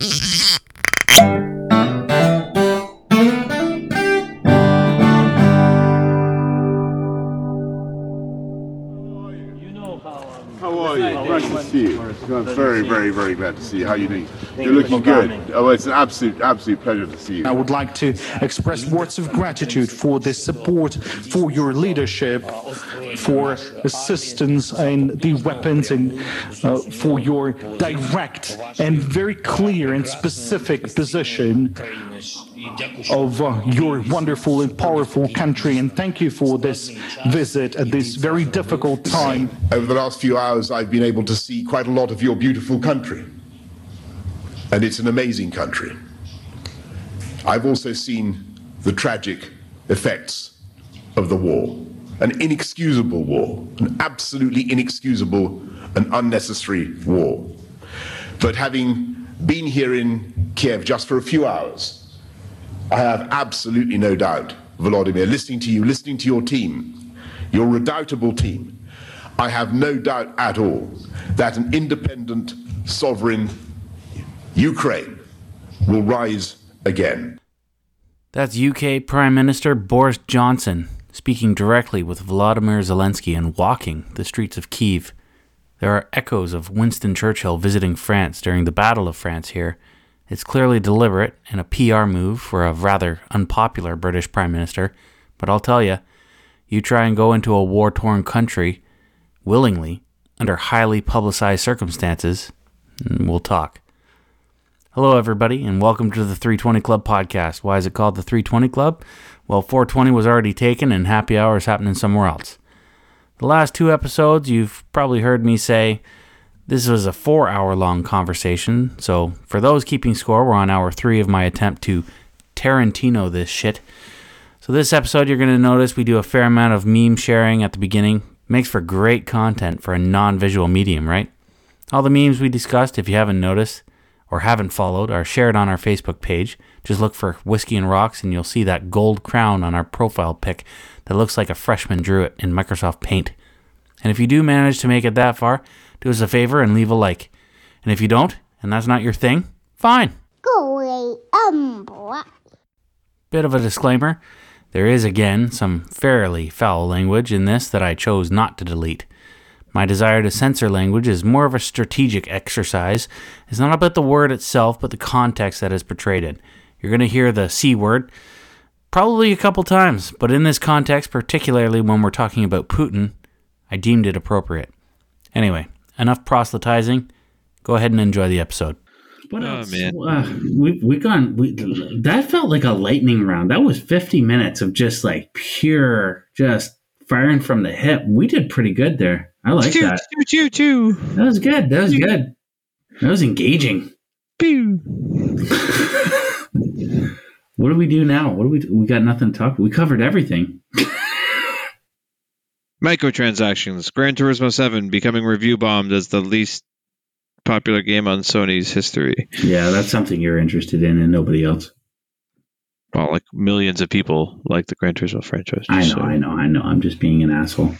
How I'm very, very, very glad to see you. How are you doing? You're looking good. Oh, it's an absolute, absolute pleasure to see you. I would like to express words of gratitude for the support, for your leadership, for assistance in the weapons, and uh, for your direct and very clear and specific position of your wonderful and powerful country. And thank you for this visit at this very difficult time. Over the last few hours, I've been able to see quite a lot of your beautiful country. And it's an amazing country. I've also seen the tragic effects of the war an inexcusable war, an absolutely inexcusable and unnecessary war. But having been here in Kiev just for a few hours, I have absolutely no doubt, Volodymyr, listening to you, listening to your team, your redoubtable team, I have no doubt at all that an independent, sovereign Ukraine will rise again. That's UK Prime Minister Boris Johnson speaking directly with Volodymyr Zelensky and walking the streets of Kiev. There are echoes of Winston Churchill visiting France during the Battle of France here. It's clearly deliberate and a PR move for a rather unpopular British Prime Minister, but I'll tell you, you try and go into a war torn country willingly under highly publicized circumstances, and we'll talk. Hello, everybody, and welcome to the 320 Club podcast. Why is it called the 320 Club? Well, 420 was already taken, and happy hour is happening somewhere else. The last two episodes, you've probably heard me say this was a four hour long conversation. So, for those keeping score, we're on hour three of my attempt to Tarantino this shit. So, this episode, you're going to notice we do a fair amount of meme sharing at the beginning. Makes for great content for a non visual medium, right? All the memes we discussed, if you haven't noticed or haven't followed, are shared on our Facebook page. Just look for Whiskey and Rocks and you'll see that gold crown on our profile pic that looks like a freshman drew it in Microsoft Paint. And if you do manage to make it that far, do us a favor and leave a like. And if you don't, and that's not your thing, fine. Go away, umbrella. Bit of a disclaimer there is again some fairly foul language in this that I chose not to delete. My desire to censor language is more of a strategic exercise. It's not about the word itself, but the context that is portrayed in. You're going to hear the C word probably a couple times, but in this context, particularly when we're talking about Putin, I deemed it appropriate. Anyway, enough proselytizing. Go ahead and enjoy the episode. What Oh, else? man. Uh, we we gone. We that felt like a lightning round. That was fifty minutes of just like pure, just firing from the hip. We did pretty good there. I like choo, that. choo, choo, choo. That was good. That was good. That was engaging. Pew. What do we do now? What do we? Do? We got nothing to talk. We covered everything. Microtransactions. Gran Turismo 7 becoming review bombed as the least popular game on Sony's history. Yeah, that's something you're interested in, and nobody else. Well, like millions of people like the Gran Turismo franchise. I know. So I know. I know. I'm just being an asshole.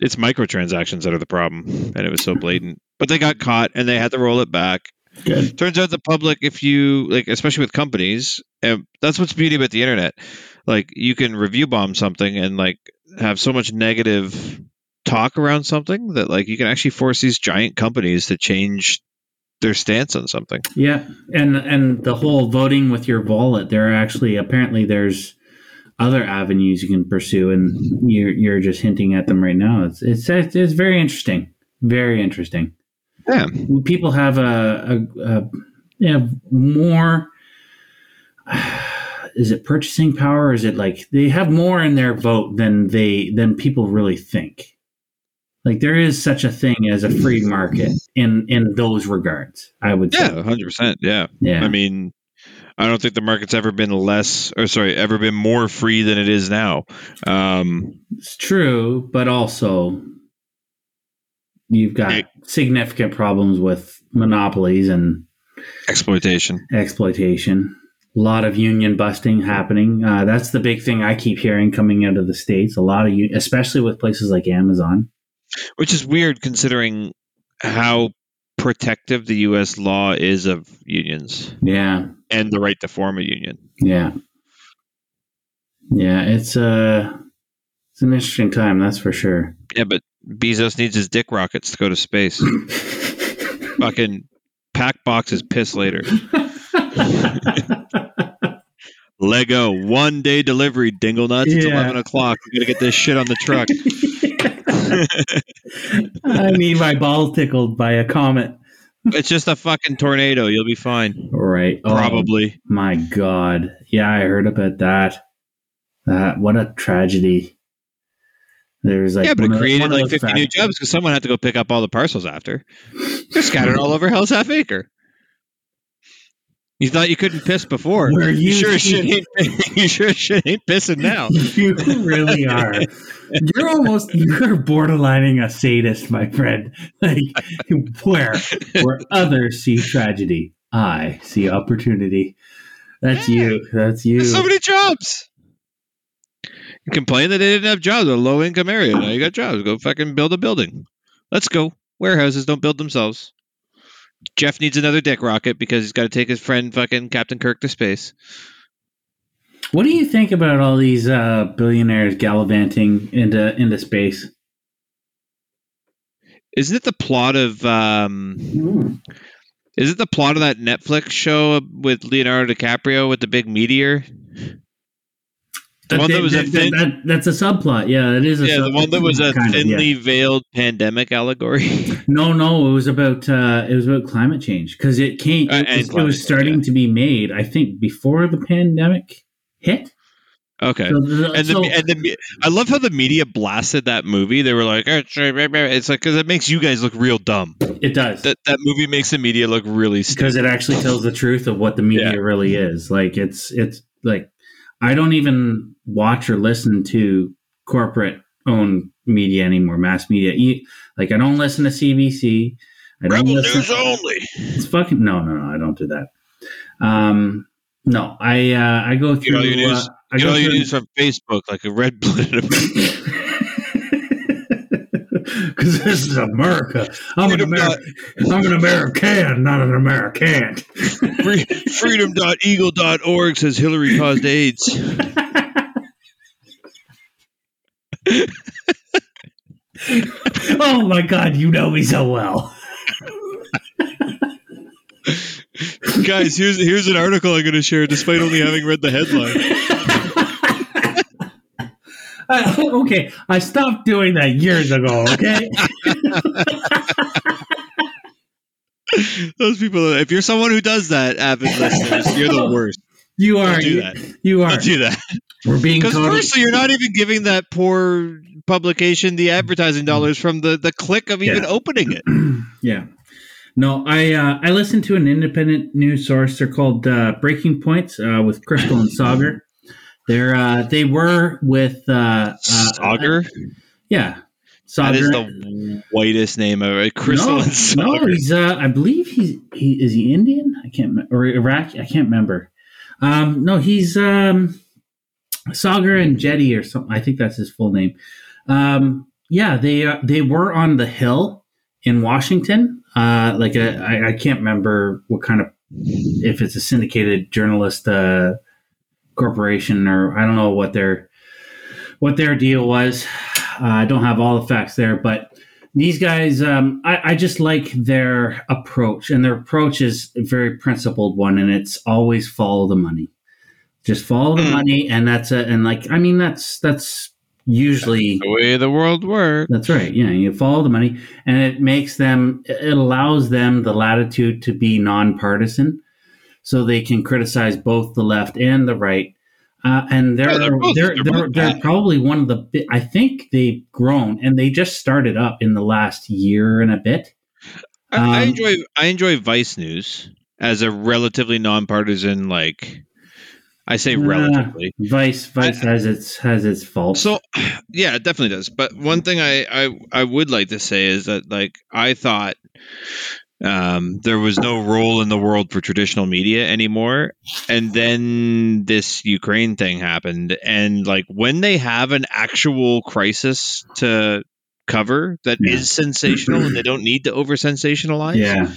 It's microtransactions that are the problem, and it was so blatant. But they got caught, and they had to roll it back. Good. Turns out the public, if you like, especially with companies, and that's what's beauty about the internet. Like you can review bomb something and like have so much negative talk around something that like you can actually force these giant companies to change their stance on something. Yeah, and and the whole voting with your wallet. There are actually apparently there's other avenues you can pursue, and you're you're just hinting at them right now. It's it's it's very interesting, very interesting. Yeah, People have a, a, a you know, more. Is it purchasing power? Or is it like they have more in their vote than they than people really think? Like there is such a thing as a free market in in those regards. I would say. yeah, hundred percent. Yeah, Yeah. I mean, I don't think the market's ever been less, or sorry, ever been more free than it is now. Um, It's true, but also you've got It- significant problems with monopolies and exploitation. exploitation. A lot of union busting happening. Uh, that's the big thing I keep hearing coming out of the states. A lot of, u- especially with places like Amazon. which is weird considering how protective the U.S. law is of unions Yeah. and the right to form a union. Yeah. Yeah, it's uh it's an interesting time, that's for sure. Yeah, but Bezos needs his dick rockets to go to space. Fucking pack boxes piss later. Lego one day delivery, dingle nuts. It's eleven o'clock. You gotta get this shit on the truck. I need my balls tickled by a comet. it's just a fucking tornado. You'll be fine. Right. Oh, Probably. my God. Yeah, I heard about that. That what a tragedy. There's like yeah, but it created like those fifty new jobs because someone had to go pick up all the parcels after. They're scattered all over Hell's Half Acre. You thought you couldn't piss before. You you sure shit ain't. You sure shit ain't pissing now. You really are. You're almost you're borderlining a sadist, my friend. Like where where others see tragedy, I see opportunity. That's Yeah. you. That's you. There's so many jobs. You complain that they didn't have jobs in a low income area. Now you got jobs. Go fucking build a building. Let's go. Warehouses don't build themselves. Jeff needs another dick rocket because he's got to take his friend fucking Captain Kirk to space. What do you think about all these uh, billionaires gallivanting into into space? Isn't it the plot of um is it the plot of that Netflix show with Leonardo DiCaprio with the big meteor? The one that was a thin, that- that's a subplot. Yeah, it is. A yeah, the one that was a kind of, yeah. thinly veiled pandemic allegory. No, no, it was about uh, it was about climate change because it came. Uh, It, was, it was change, starting yeah. to be made. I think before the pandemic hit. okay. So and the so- and the I love how the media blasted that movie. They were like, "It's it's like because it makes you guys look real dumb." it does That that movie makes the media look really stupid. because it actually tells the truth of what the media Yeah. really is. Like it's it's like I don't even watch or listen to corporate owned media anymore, mass media. Like I don't listen to CBC. I don't Rebel listen. news only. It's fucking no, no, no. I don't do that. Um, no, I uh, I go through. all your news. uh, I Get go all your through- news from Facebook, like a red blooded. Because this is America. I'm an, Freedom Amer- I'm an American, not an American. Freedom.eagle.org says Hillary caused AIDS. oh my God, you know me so well. Guys, here's here's an article I'm going to share, despite only having read the headline. I- okay, I stopped doing that years ago. Okay, Those people, if you're someone who does that, avid listeners, you're the worst. you are. Don't do you, that. you are. Don't do that. We're being Because firstly, you're not even giving that poor publication the advertising dollars from the, the click of even Yeah. opening it. Yeah. No, I uh, I listened to an independent news source. They're called uh, Breaking Points uh, with Krystal and Saagar. They're uh, they were with uh, uh, Saagar? Yeah, That is the whitest name ever. Krystal no, no, he's uh, I believe he's he is he Indian? I can't or Iraqi? I can't remember. Um, no, he's um, Saagar Enjeti or something. I think that's his full name. Um, yeah, they uh, they were on the Hill in Washington. Uh, like a, I, I can't remember what kind of if it's a syndicated journalist uh, corporation or I don't know what their what their deal was. Uh, I don't have all the facts there, but these guys, um, I, I just like their approach, and their approach is a very principled one, and it's always follow the money. Just follow the Mm. money, and that's a, and like I mean that's that's usually The way the world works. that's right. Yeah, you follow the money, and it makes them. It allows them the latitude to be nonpartisan, so they can criticize both the left and the right. Uh, and they're Yeah, they're both- they're they're they're, they're probably one of the. bi- I think they've grown, and they just started up in the last year and a bit. I, I Um, enjoy I enjoy Vice News as a relatively nonpartisan like I say Uh, relatively. Vice Vice has its has its faults. So yeah, it definitely does. But one thing I, I I would like to say is that like I thought um, there was no role in the world for traditional media anymore, and then this Ukraine thing happened, and like when they have an actual crisis to cover that is Yeah. sensational and they don't need to over sensationalize. Yeah,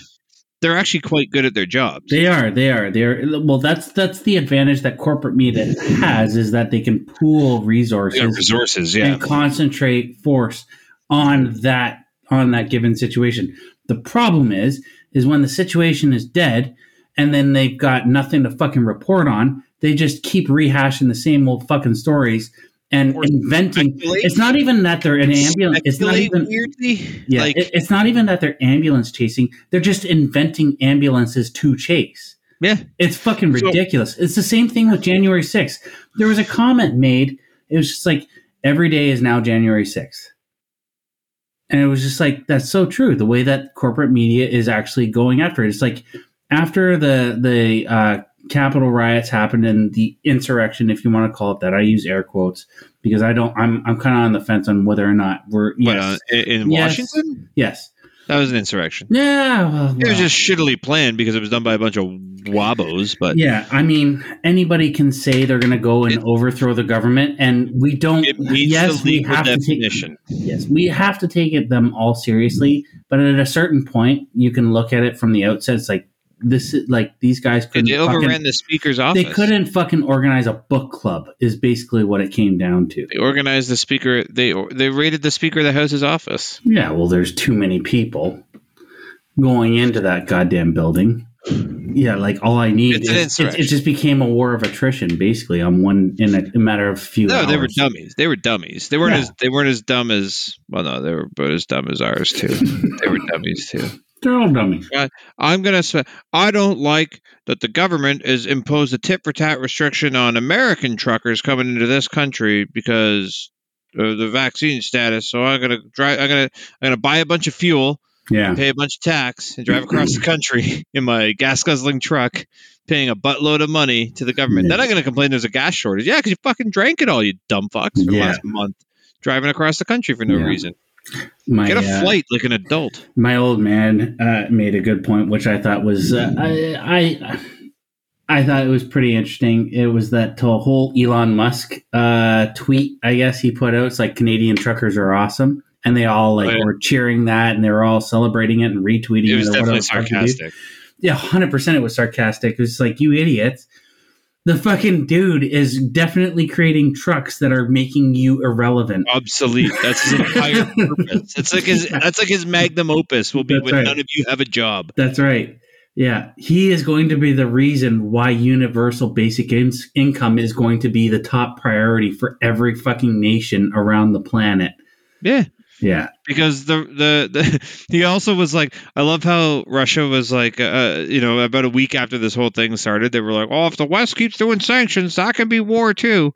they're actually quite good at their jobs. they are. They are. They are. Well, that's that's the advantage that corporate media has is that they can pool resources, got resources, yeah. and concentrate force on that on that given situation. The problem is is when the situation is dead and then they've got nothing to fucking report on, they just keep rehashing the same old fucking stories and Or inventing. It's not even that they're an ambulance. It's not even weirdly. yeah. like it- it's not even that they're ambulance chasing. They're just inventing ambulances to chase. yeah. It's fucking So- ridiculous. it's the same thing with January 6th. There was a comment made. It was just like, every day is now January 6th. And it was just like, that's so true. The way that corporate media is actually going after it. It's like after the, the, uh, Capitol riots happened and the insurrection, if you want to call it that, I use air quotes because I don't, I'm, I'm kind of on the fence on whether or not we're, But, yes, uh, in, in Yes. Washington, yes. That was an insurrection. Yeah. Well, It was just shittily planned because it was done by a bunch of wabos. But Yeah, I mean, anybody can say they're going to go and It- overthrow the government, and we don't. yes, the we have to take. Yes, we have to take it them all seriously. But at a certain point, you can look at it from the outset. It's like this, is like these guys couldn't. they fucking- the speaker's office. They couldn't fucking organize a book club. Is basically what it came down to. They organized the speaker. They they raided the speaker of the house's office. Yeah, well, there's too many people going into that goddamn building. Yeah, like all I need It's is it, it just became a war of attrition, basically, on one in a, a matter of few No, hours. they were dummies. They were dummies. They weren't Yeah. as they weren't as dumb as well. No, they were about as dumb as ours too. they were dummies too. They're all dummies. I'm gonna say I don't like that the government has imposed a tit for tat restriction on American truckers coming into this country because of the vaccine status. So I'm gonna drive. I'm gonna I'm gonna buy a bunch of fuel, Yeah. pay a bunch of tax, and drive across the country in my gas guzzling truck, paying a buttload of money to the government. Then I'm gonna complain there's a gas shortage. Yeah, because you fucking drank it all, you dumb fucks, for the Yeah. last month, driving across the country for no Yeah. reason. My, Get a uh, flight like an adult. my old man uh, made a good point, which I thought was uh, I, I I thought it was pretty interesting. It was that whole Elon Musk uh, tweet, I guess he put out. It's like Canadian truckers are awesome, and they all like Oh, yeah. were cheering that, and they were all celebrating it and retweeting It It was definitely whatever the fuck you do. sarcastic. Yeah, hundred percent. It was sarcastic. It was like you idiots. The fucking dude is definitely creating trucks that are making you irrelevant. obsolete. That's his entire purpose. It's like his that's like his magnum opus will be That's when right. none of you have a job. That's right. Yeah, he is going to be the reason why universal basic in- income is going to be the top priority for every fucking nation around the planet. Yeah. Yeah, Because the, the the he also was like I love how Russia was like uh, you know about a week after this whole thing started they were like oh if the West keeps doing sanctions that can be war too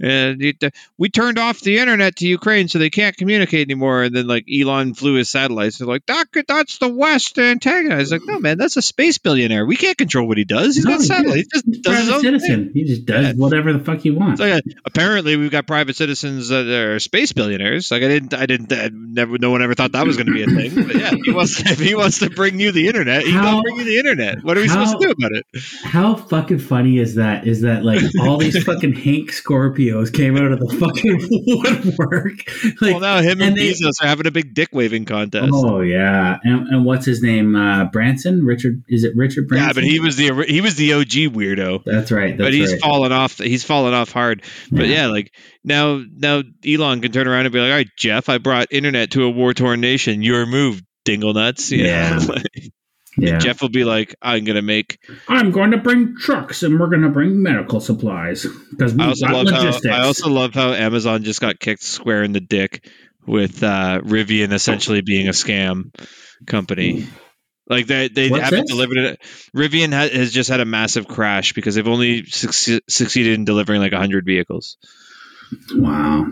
and it, uh, we turned off the internet to Ukraine so they can't communicate anymore and then like Elon flew his satellites they're like that that's the West antagonized like no man that's a space billionaire we can't control what he does he's No, got he satellites he does private citizen. thing. He just does Yeah. whatever the fuck he wants. So yeah, apparently we've got private citizens that are space billionaires. Like I didn't, I didn't, I never, no one ever thought that was going to be a thing. But yeah, if he wants, if he wants to bring you the internet, he How- will bring you the internet. What are we how- supposed to do about it? How fucking funny is that? Is that like all these fucking Hank Came out of the fucking woodwork? Like, well, now him and, and they- Bezos are having a big dick waving contest. oh yeah, and, and what's his name? Uh, Branson, Richard? Is it Richard Branson? yeah, but he was the he was the OG weirdo. That's right. That's but he's right. fallen off. He's fallen off hard. But Yeah. yeah, like now, now Elon can turn around and be like, "All right, Jeff, I brought internet to a war torn nation. Your move, dingle nuts." You? Yeah. Like, yeah. Jeff will be like, "I'm gonna make I'm going to bring trucks and we're going to bring medical supplies because we I also got love logistics. how I also love how Amazon just got kicked square in the dick with uh, Rivian essentially being a scam company. Like they they What's haven't this? delivered it. Rivian ha- has just had a massive crash because they've only succe- succeeded in delivering like hundred vehicles, wow.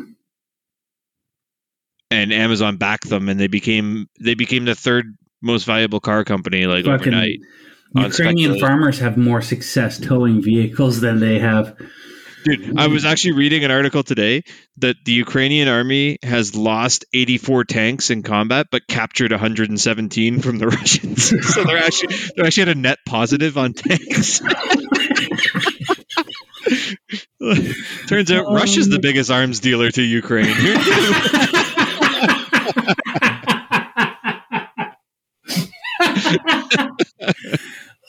and Amazon backed them, and they became they became the third most valuable car company like Fucking overnight. Ukrainian farmers have more success towing vehicles than they have. Dude, I was actually reading an article today that the Ukrainian army has lost 84 tanks in combat, but captured 117 from the Russians. so they're actually they're actually at a net positive on tanks. Turns out Russia's the um, biggest arms dealer to Ukraine. Who knew?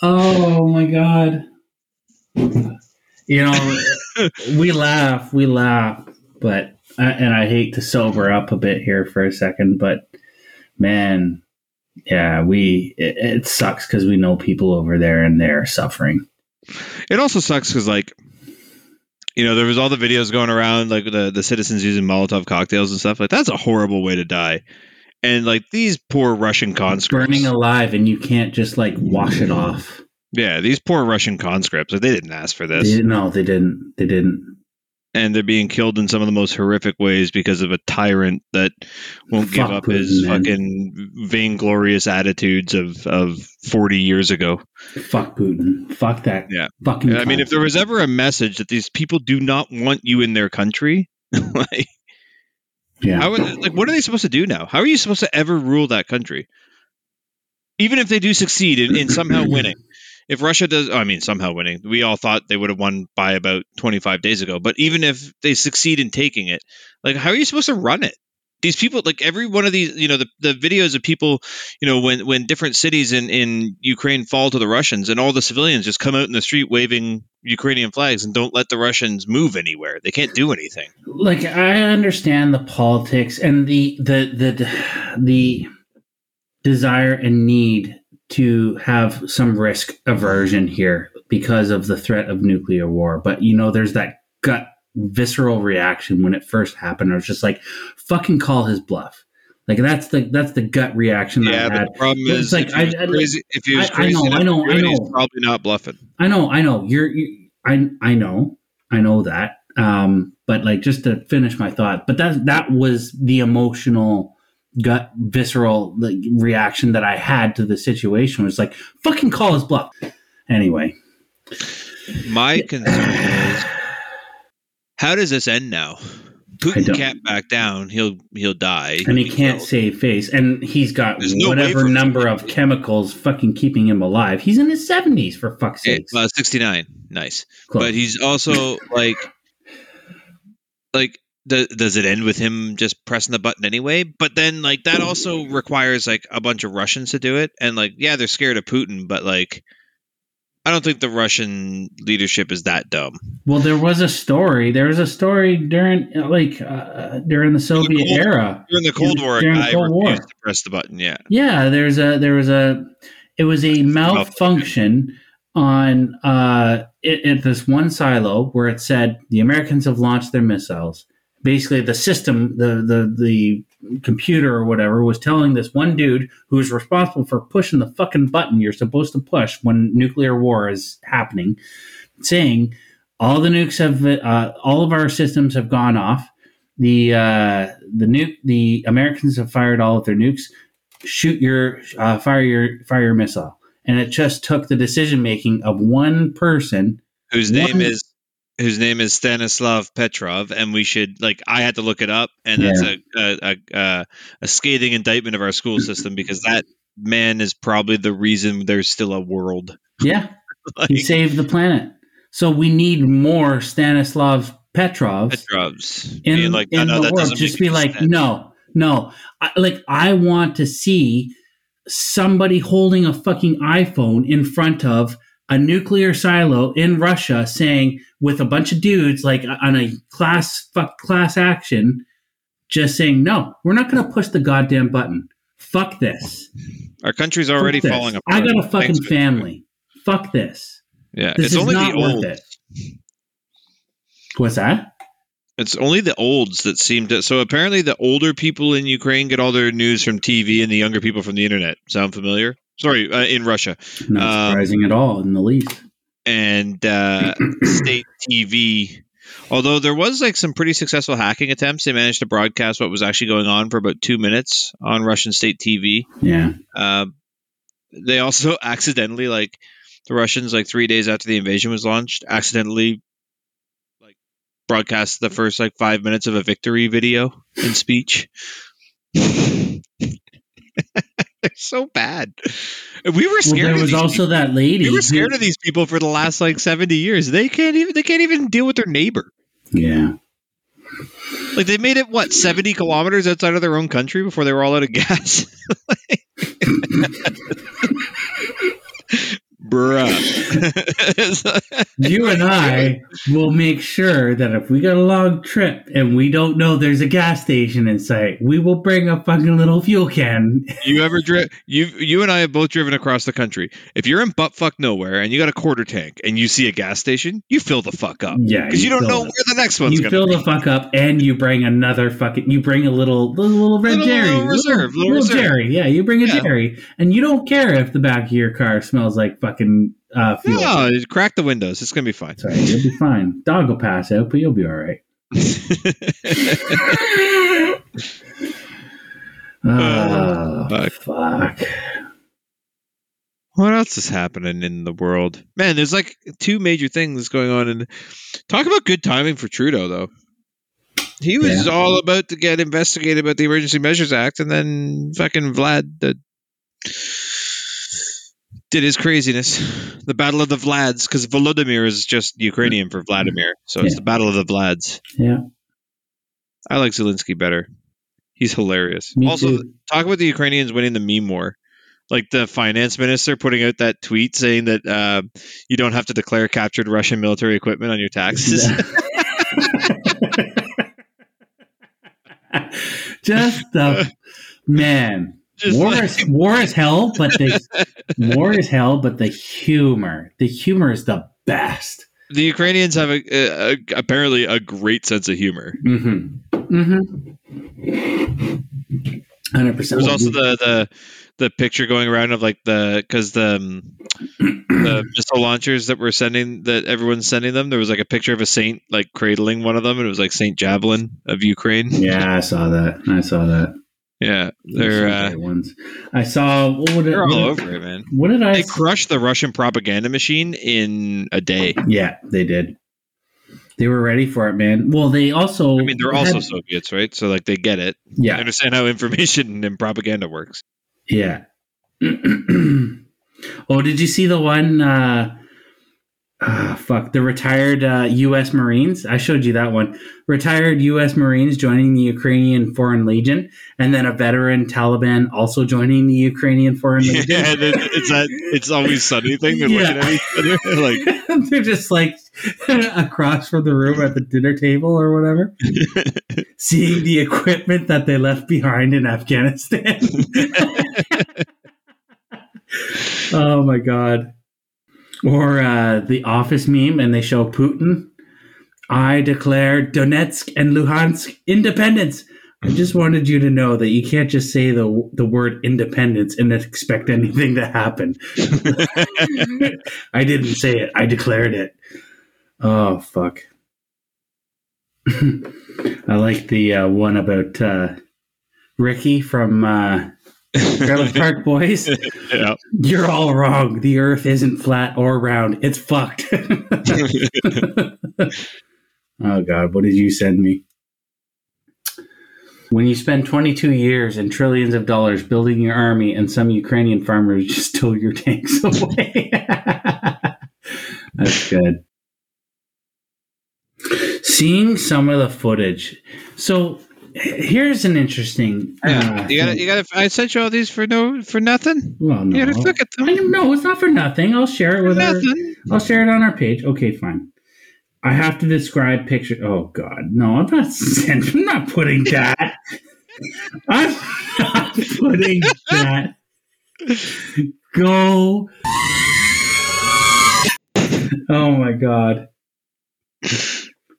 Oh my god. You know, we laugh, we laugh, but and I hate to sober up a bit here for a second, but man, yeah, we it, it sucks because we know people over there and they're suffering. It also sucks because like you know there was all the videos going around like the the citizens using Molotov cocktails and stuff like that's a horrible way to die. And like these poor Russian conscripts burning alive, and you can't just like wash it off. Yeah, these poor Russian conscripts. They didn't ask for this. They, no, they didn't. They didn't. And they're being killed in some of the most horrific ways because of a tyrant that won't Fuck give up Putin, his man. fucking vainglorious attitudes of, of 40 years ago. Fuck Putin. Fuck that. Yeah. Fucking. I mean, if there was ever a message that these people do not want you in their country, like, yeah. how, like, what are they supposed to do now? How are you supposed to ever rule that country? Even if they do succeed in, in somehow winning. If Russia does, I mean, somehow winning, we all thought they would have won by about 25 days ago. But even if they succeed in taking it, like, how are you supposed to run it? These people, like every one of these, you know, the, the videos of people, you know, when when different cities in in Ukraine fall to the Russians, and all the civilians just come out in the street waving Ukrainian flags and don't let the Russians move anywhere. They can't do anything. like I understand the politics and the the the the desire and need to have some risk aversion here because of the threat of nuclear war. But you know, there's that gut visceral reaction when it first happened. I was just like, fucking call his bluff. Like that's the that's the gut reaction that Yeah, I had. the problem It's is, like, if he was I- I- crazy, if he was I- I crazy know, I know, I it, he's know. probably not bluffing. I know, I know. You're, you, I, I know, I know that. Um, but like, just to finish my thought, but that that was the emotional, gut, visceral like, reaction that I had to the situation. Was like, fucking call his bluff. Anyway, My concern is how does this end now? Putin can't back down. He'll he'll die. and he can't killed. save face, and he's got no whatever for him to number of chemicals fucking keeping him alive. He's in his seventies for fuck's Eh, sake. uh, 69. Nice. Close. But he's also like like the, does it end with him just pressing the button anyway? But then like that also requires like a bunch of Russians to do it and like yeah, they're scared of Putin, but like I don't think the Russian leadership is that dumb. Well, there was a story. There was a story during, like, uh, during the Soviet Cold- era. During the Cold War, During the Cold War. to press the button. Yeah, Yeah, there's a there was a it was a malfunction on uh it, at this one silo where it said the Americans have launched their missiles. Basically, the system, the the the computer or whatever, was telling this one dude who is responsible for pushing the fucking button you're supposed to push when nuclear war is happening, saying all the nukes have uh, all of our systems have gone off. The uh, the nuke the Americans have fired all of their nukes shoot your uh, fire your fire your missile and it just took the decision making of one person whose One- name is whose name is Stanislav Petrov, and we should like I had to look it up, and that's a, a a a a scathing indictment of our school system because that man is probably the reason there's still a world. yeah. Like, he saved the planet. So we need more stanislav petrovs. Petrovs in, being like, in no, the world. just be like sense. no no. I, like i want to see somebody holding a fucking iphone in front of a nuclear silo in russia saying with a bunch of dudes like uh, on a class fuck class action just saying no we're not going to push the goddamn button fuck this Our country's already falling apart. i got a fucking Thanks family fuck this Yeah, this it's is only not the worth old. it what's that It's only the olds that seem to. So apparently, the older people in Ukraine get all their news from TV, and the younger people from the internet. Sound familiar? Sorry, uh, in Russia not Um, surprising at all in the least and uh, state TV. Although there was like some pretty successful hacking attempts, they managed to broadcast what was actually going on for about two minutes on Russian state TV. yeah Uh, they also accidentally, like the Russians, like three days after the invasion was launched, accidentally like broadcast the first like five minutes of a victory video in speech. They're so bad. We were well, scared. there of was these also that lady we were who- scared of these people for the last like 70 years they can't even they can't even deal with their neighbor yeah like they made it what 70 kilometers outside of their own country before they were all out of gas bruh. you and I will make sure that if we got a long trip and we don't know there's a gas station in sight, we will bring a fucking little fuel can. you ever drive? You you and I have both driven across the country. If you're in buttfuck nowhere and you got a quarter tank and you see a gas station, you fill the fuck up. Yeah, because you, don't know it. where the next one's You fill be. the fuck up and you bring another fucking. You bring a little little, little red Little- Jerry, little reserve, little reserve. Jerry. Yeah, you bring a Yeah. Jerry, and you don't care if the back of your car smells like fucking uh, fuel. No, crack the windows. It's gonna be fine. Sorry, you'll be fine. Dog will pass out, but you'll be all right. Oh, fuck. fuck. What else is happening in the world? Man, there's like two major things going on. And talk about good timing for Trudeau, though. He was Yeah. all about to get investigated about the Emergency Measures Act, and then fucking Vlad the, did his craziness. The Battle of the Vlads, because Volodymyr is just Ukrainian for Vladimir, so it's Yeah. the Battle of the Vlads. Yeah, I like Zelensky better. He's hilarious. Me also, too. talk about the Ukrainians winning the meme war. Like the finance minister putting out that tweet saying that uh, you don't have to declare captured Russian military equipment on your taxes. just the man. Just war like- is war is hell, but the war is hell, but the humor, the humor is the best. the Ukrainians have a, a, a, apparently a great sense of humor. Mm-hmm. Mm-hmm. Hundred percent. There's also the, the the picture going around of like the because the um, the missile launchers that were sending that everyone's sending them. There was like a picture of a saint like cradling one of them, and it was like Saint Javelin of Ukraine. Yeah, I saw that. I saw that. Yeah, they're uh, ones. I saw. What, did- they're all over it, man. what did I? They crushed the Russian propaganda machine in a day. Yeah, they did. They were ready for it, man. Well, they also. I mean, they're also had- Soviets, right? So like they get it. They Yeah, understand how information and propaganda works. yeah. oh, did you see the one? Uh, ah, fuck the retired uh, U.S. Marines. I showed you that one. Retired U.S. Marines joining the Ukrainian Foreign Legion, and then a veteran Taliban also joining the Ukrainian Foreign Legion. Yeah, it's that it's always sunny thing. They're looking at each other like They're just like across from the room at the dinner table or whatever, seeing the equipment that they left behind in Afghanistan. oh my god. Or uh, the office meme, and they show Putin. I declare Donetsk and Luhansk independence. I just wanted you to know that you can't just say the the word independence and expect anything to happen. I didn't say it. I declared it. Oh fuck. I like the uh, one about uh, Ricky from uh, Trailer Park Boys. yeah. You're all wrong. The Earth isn't flat or round. It's fucked. oh God, what did you send me? When you spend 22 years and trillions of dollars building your army, and some Ukrainian farmers just stole your tanks away. That's good. Seeing some of the footage. So here's an interesting. Yeah, uh, you gotta, you gotta. I sent you all these for no, for nothing. Well, no. You gotta look at them. I, no, it's not for nothing. I'll share it For with our. I'll share it on our page. Okay, fine. I have to describe picture. Oh God, no! I'm not. I'm not putting that. I'm not putting that. Go. Oh my God.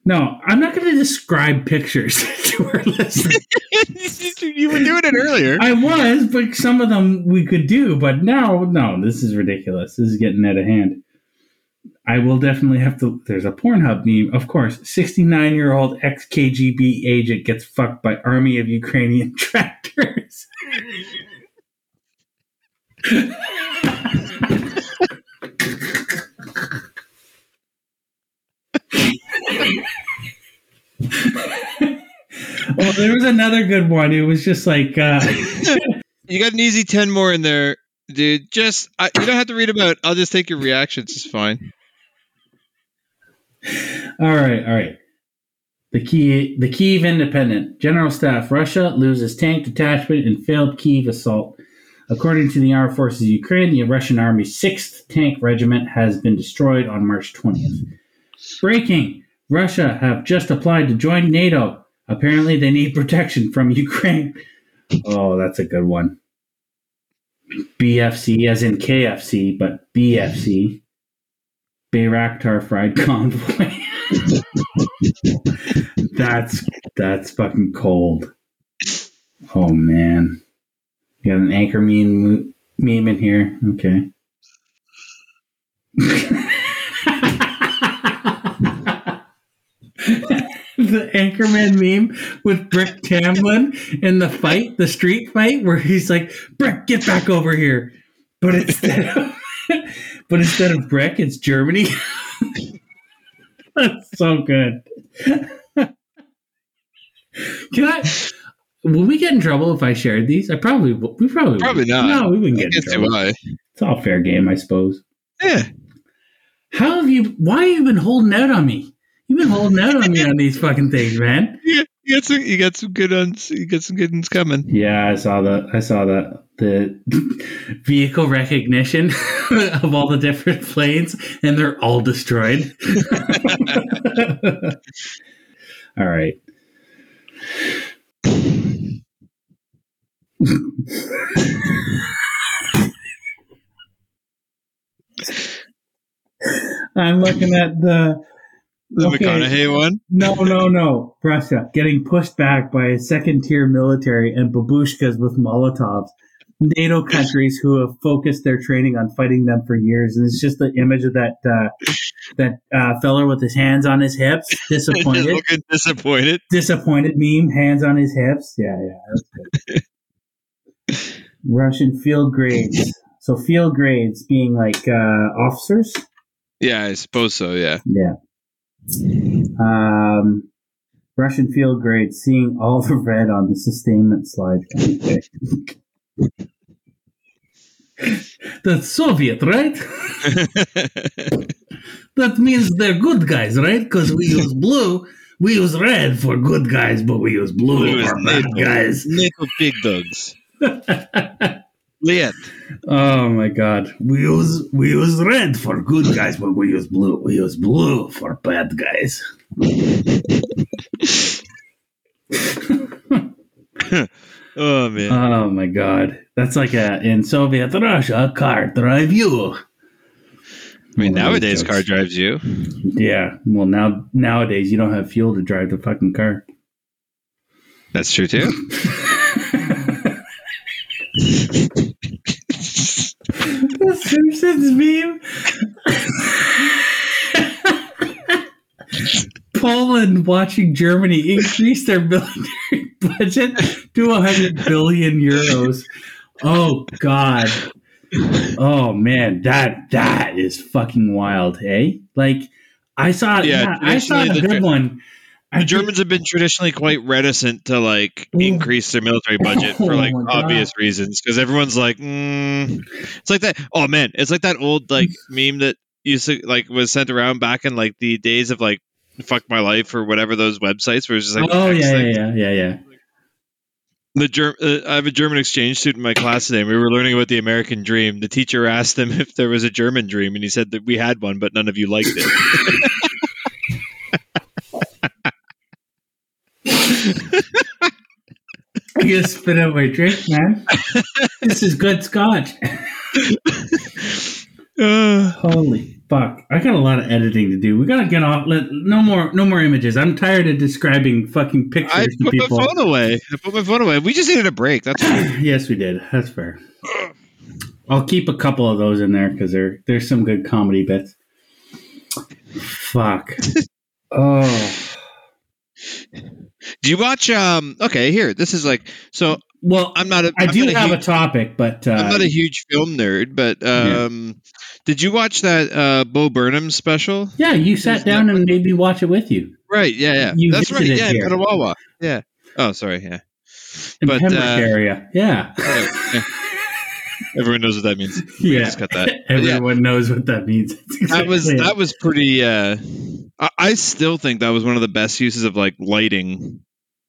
No, I'm not going to describe pictures to our listeners. you were doing it earlier. I was, but some of them we could do, but now, no, this is ridiculous. This is getting out of hand. I will definitely have to. There's a Pornhub meme, of course. 69 year old ex KGB agent gets fucked by army of Ukrainian tractors. well, there was another good one. It was just like, uh, You got an easy ten more in there, dude. Just I, you don't have to read about. I'll just take your reactions. It's fine. All right, all right. The key, the Kiev Independent General Staff: Russia loses tank detachment in failed Kiev assault. According to the Armed Forces of Ukraine, the Russian Army's 6th Tank Regiment has been destroyed on March 20th. Breaking! Russia have just applied to join NATO. Apparently, they need protection from Ukraine. Oh, that's a good one. BFC, as in KFC, but BFC. Bayraktar Fried Convoy. that's that's fucking cold. Oh man, you got an Anchorman meme in here. Okay. The Anchorman meme with Brick Tamland in the fight, the street fight, where he's like, "Brick, get back over here," but instead of but instead of Brick, it's Germany. That's so good. Can I? Will we get in trouble if I shared these? I probably we probably Probably wouldn't. No, we wouldn't get in trouble. It's all fair game, I suppose. Yeah. How have you? Why have you been holding out on me? You've been holding out on me on these fucking things, man. You you got some. You got some good ones. You got some good ones coming. Yeah, I saw the I saw the the vehicle recognition of all the different planes, and they're all destroyed. all right. I'm looking at the The Okay. McConaughey one. no, no, no. Russia getting pushed back by a second tier military and babushkas with Molotovs. NATO countries who have focused their training on fighting them for years, and it's just the image of that uh, that uh, fella with his hands on his hips, disappointed, looking disappointed. disappointed meme, hands on his hips. Yeah, yeah, that's good. Russian field grades. So field grades being like uh, officers. Yeah, I suppose so. Yeah. Yeah. Um, Russian field grade, seeing all the red on the sustainment slide. That's Soviet, right? That means they're good guys, right? Because we use blue. We use red for good guys, but we use blue Blue for bad guys. Little big dogs. Liet. Oh my god. We use we use red for good guys, but we use blue. We use blue for bad guys. Oh man. Oh my god. That's like a in Soviet Russia, a car drive you. I mean, nowadays car drives you. Yeah. Well now nowadays you don't have fuel to drive the fucking car. That's true too. the Simpsons meme. Poland watching Germany increase their military budget to 100 billion euros. Oh God. Oh man, that that is fucking wild, eh? Like I saw Yeah, yeah, I saw a good one. The Germans have been traditionally quite reticent to like increase their military budget for Oh like God. obvious reasons because everyone's like, mm. it's like that. Oh man, it's like that old like meme that used to like was sent around back in like the days of like fuck my life or whatever those websites where it's just like oh yeah, thing. yeah, yeah, yeah, yeah. The Germ- uh, I have a German exchange student in my class today. and We were learning about the American dream. The teacher asked them if there was a German dream, and he said that we had one, but none of you liked it. I gotta spit out my drink, man. this is good scotch. Uh, Holy fuck! I got a lot of editing to do. We gotta get off. Let, no more, no more images. I'm tired of describing fucking pictures I to put my people. phone away. I put my phone away. We just needed a break. That's yes, we did. That's fair. I'll keep a couple of those in there because there there's some good comedy bits. Fuck. Oh Do you watch? Um. Okay, here. This is like. So well, I'm not a. I I'm do not a have huge, a topic, but uh, I'm not a huge film nerd, but um, did you watch that uh Bo Burnham special? yeah, you sat down and made me watch it with you. Right. Yeah. Yeah. You That's right. Yeah. here. Petawawa. Yeah. Oh, sorry. Yeah. in But, Pembroke uh, area. Yeah, Yeah, yeah. Everyone knows what that means. yeah. Just cut that. But yeah, Everyone knows what that means. That's that was it. that was pretty. Uh, I, I still think that was one of the best uses of like lighting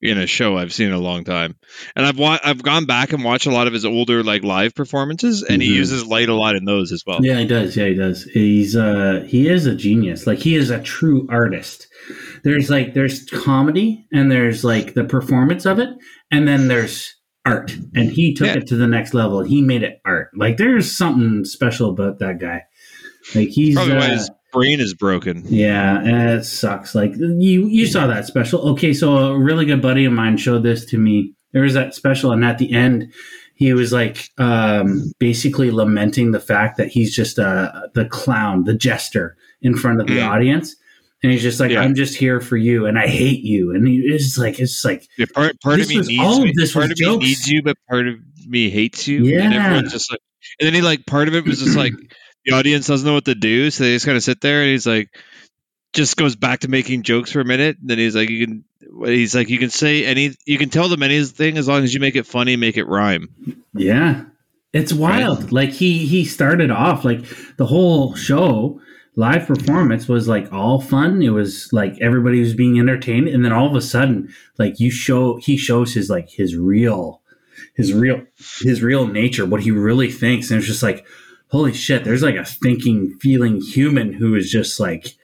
in a show I've seen in a long time. And I've wa- I've gone back and watched a lot of his older like live performances, and he Mhm. uses light a lot in those as well. Yeah, he does. Yeah, he does. He's uh he is a genius. Like he is a true artist. There's like there's comedy and there's like the performance of it and then there's art. And he took Yeah. it to the next level. He made it art. Like there's something special about that guy. Like he's Probably uh, his brain is broken. yeah, and it sucks. Like you, you saw that special. Okay, so a really good buddy of mine showed this to me. There was that special, and at the end, he was like, um, basically lamenting the fact that he's just uh, the clown, the jester in front of the Mm. audience, and he's just like, Yeah. "I'm just here for you, and I hate you." And he, it's like, it's like, Yeah, part part of me needs all of this part of me needs you, but part of me hates you. Yeah. And everyone's just like, and then he like part of it was just like the audience doesn't know what to do, so they just kind of sit there, and he's like, just goes back to making jokes for a minute, and then he's like, you can, he's like, you can say any, you can tell them anything as long as you make it funny, make it rhyme. Yeah. It's wild. Like he he started off like the whole show live performance was like all fun. It was like everybody was being entertained and then all of a sudden like you show he shows his like his real his real his real nature, what he really thinks and it's just like holy shit, there's like a thinking feeling human who is just like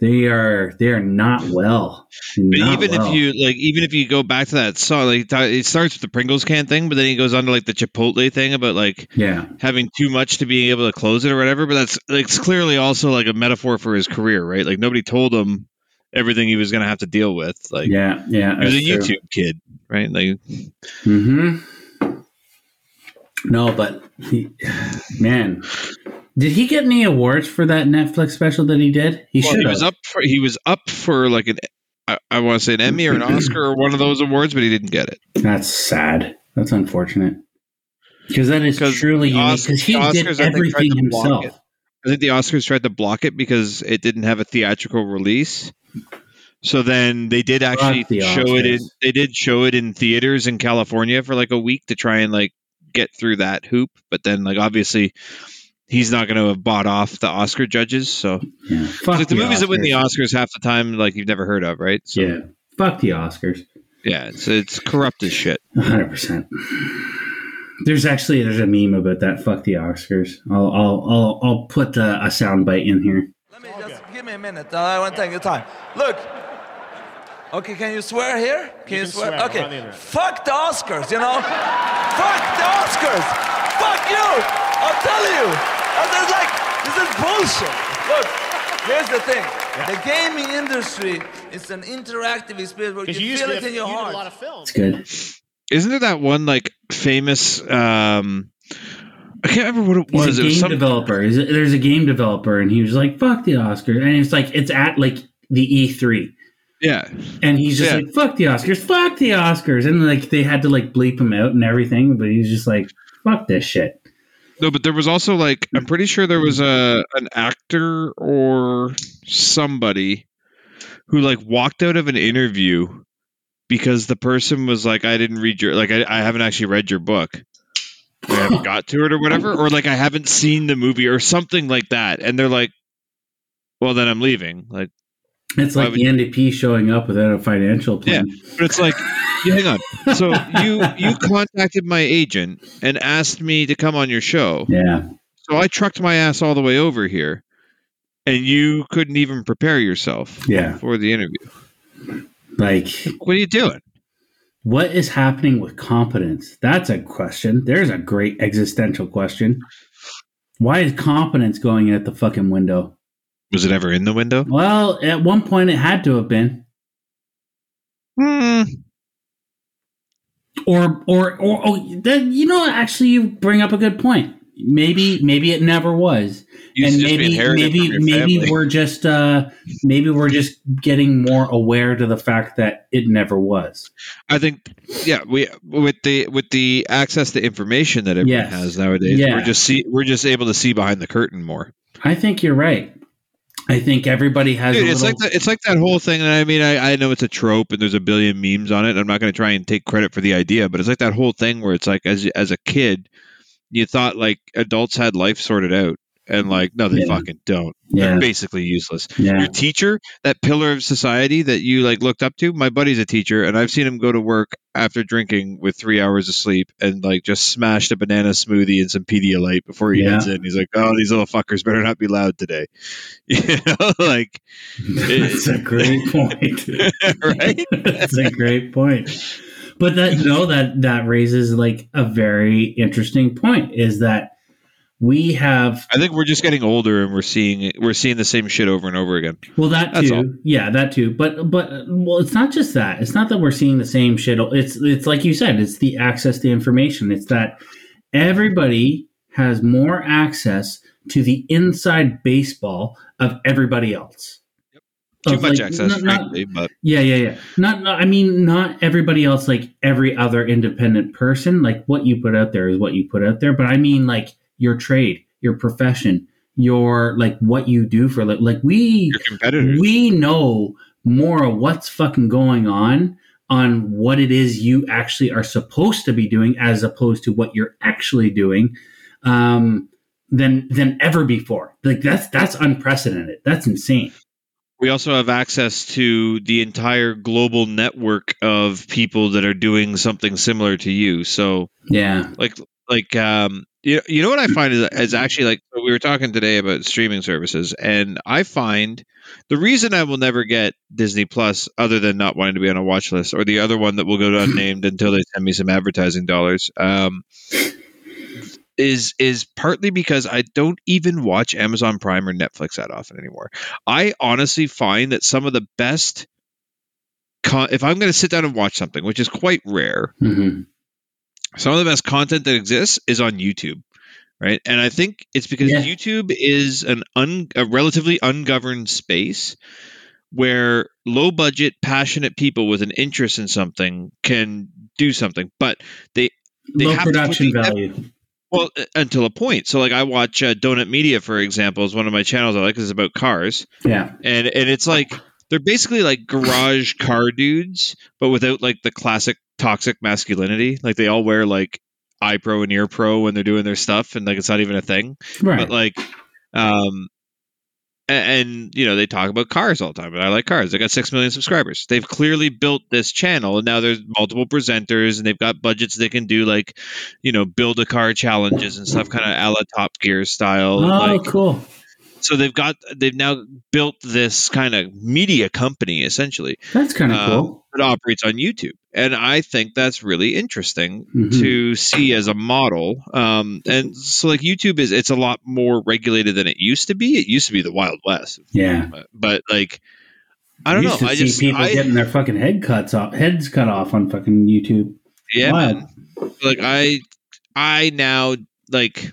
they are they are not well. But Not even well. if you like, even if you go back to that song, like it starts with the Pringles can thing, but then he goes on to like the Chipotle thing about like Yeah. having too much to being able to close it or whatever. But that's like it's clearly also like a metaphor for his career, right? Like nobody told him everything he was going to have to deal with. Like Yeah, yeah. he was a true. YouTube kid, right? Like hmm No, but he, man, did he get any awards for that Netflix special that he did? He well, should he was up for he was up for like an I, I want to say an Emmy or an Oscar or one of those awards, but he didn't get it. That's sad. That's unfortunate. Because that is truly the unique. Because he did Oscars, I everything himself. I think the Oscars tried to block it because it didn't have a theatrical release. So then they did actually the show it in they did show it in theaters in California for like a week to try and like get through that hoop, but then like obviously he's not going to have bought off the Oscar judges, so Yeah. Fuck like the movies that win the Oscars. Oscars half the time like you've never heard of, right? So Yeah. Fuck the Oscars. yeah, it's it's corrupt as shit. hundred percent. There's actually there's a meme about that. Fuck the Oscars. I'll I'll I'll, I'll put a sound bite in here. Let me just give me a minute. I want to take your time. Look. Okay, can you swear here? Can you, can swear? swear, Okay. we're on the internet. Fuck the Oscars, you know? Fuck the Oscars. Fuck you. I'll tell you. And it's like this is bullshit. Look, here's the thing. The gaming industry is an interactive experience where you, you feel it a, in your you heart. a lot of film. It's good. Isn't there that one like famous um I can't remember what it He's was. a It was game some developer. He's a- there's a game developer, and he was like, "Fuck the Oscars," and it's like it's at like the E3, yeah. and he's just Yeah. like, "Fuck the Oscars, fuck the Oscars," and like they had to like bleep him out and everything, but he's just like, "Fuck this shit." No, but there was also like I'm pretty sure there was a an actor or somebody who like walked out of an interview because the person was like, I didn't read your like I, I haven't actually read your book. I haven't got to it or whatever, or like I haven't seen the movie or something like that. And they're like, Well then I'm leaving. Like It's Why like the NDP showing up without a financial plan. Yeah, But it's like, yeah, hang on. So you you contacted my agent and asked me to come on your show. Yeah. So I trucked my ass all the way over here, and you couldn't even prepare yourself Yeah. for the interview. Like, What are you doing? what is happening with competence? That's a question. There's a great existential question. Why is competence going out the fucking window? Was it ever in the window? Well, at one point it had to have been. Hmm. Or, or, or, oh, then, you know, actually, you bring up a good point. Maybe, maybe it never was, and to just be maybe, maybe, maybe family. we're just, uh, maybe we're just getting more aware to the fact that it never was. I think, yeah, we with the with the access to information that everyone Yes. has nowadays, Yeah. we're just see we're just able to see behind the curtain more. I think you're right. I think everybody has. Dude, a it's little, like that, it's like that whole thing, and I mean, I, I know it's a trope, and there's a billion memes on it. I'm not going to try and take credit for the idea, but it's like that whole thing where it's like, as as a kid, you thought like adults had life sorted out, and like no they Yeah. fucking don't Yeah. they're basically useless Yeah. your teacher that pillar of society that you like looked up to my buddy's a teacher and i've seen him go to work after drinking with three hours of sleep and like just smashed a banana smoothie and some pedialyte before he heads in he's like oh these little fuckers better not be loud today you know like That's a great point. right That's a great point. But that no, that that raises like a very interesting point. Is that we have i think we're just getting older and we're seeing we're seeing the same shit over and over again well that That's too, all. yeah, that too. But but well, it's not just that. It's not that we're seeing the same shit. It's it's like you said. It's the access to information. It's that everybody has more access to the inside baseball of everybody else. too Of, much like, access not- not- frankly but Yeah, yeah, yeah. Not, not, I mean, not everybody else, like every other independent person. Like what you put out there is what you put out there. But I mean, like your trade, your profession, your like what you do for like, like we we know more of what's fucking going on on what it is you actually are supposed to be doing as opposed to what you're actually doing um than than ever before. Like that's that's unprecedented. That's insane. We also have access to the entire global network of people that are doing something similar to you. So, yeah. like, like, um, you, you know what I find is, is actually like we were talking today about streaming services, and I find the reason I will never get Disney Plus, other than not wanting to be on a watch list, or the other one that will go unnamed until they send me some advertising dollars, um, is is partly because I don't even watch Amazon Prime or Netflix that often anymore. I honestly find that some of the best, con- if I'm going to sit down and watch something, which is quite rare, hmm some of the best content that exists is on YouTube, right? And I think it's because Yeah. YouTube is an un, a relatively ungoverned space where low budget, passionate people with an interest in something can do something, but they They low have to production eff- value well uh, until a point. So like I watch uh, Donut Media for example is one of my channels I like. It's about cars, yeah and and it's like they're basically like garage car dudes, but without like the classic toxic masculinity. Like they all wear like eye pro and ear pro when they're doing their stuff, and like it's not even a thing. right But like, um, a- and, you know they talk about cars all the time. And I like cars. They got six million subscribers. They've clearly built this channel, and now there's multiple presenters, and they've got budgets they can do like, you know, build a car challenges and stuff, kind of a la Top Gear style. oh like, cool so they've got they've now built this kind of media company essentially that's kind of uh, cool that operates on YouTube, and I think that's really interesting Mhm. to see as a model. Um, and so like YouTube is it's a lot more regulated than it used to be. It used to be the Wild West, yeah but, but like I don't used know. to I see just people I, getting their fucking head cuts off heads cut off on fucking youtube yeah, Wild. Like I I now like.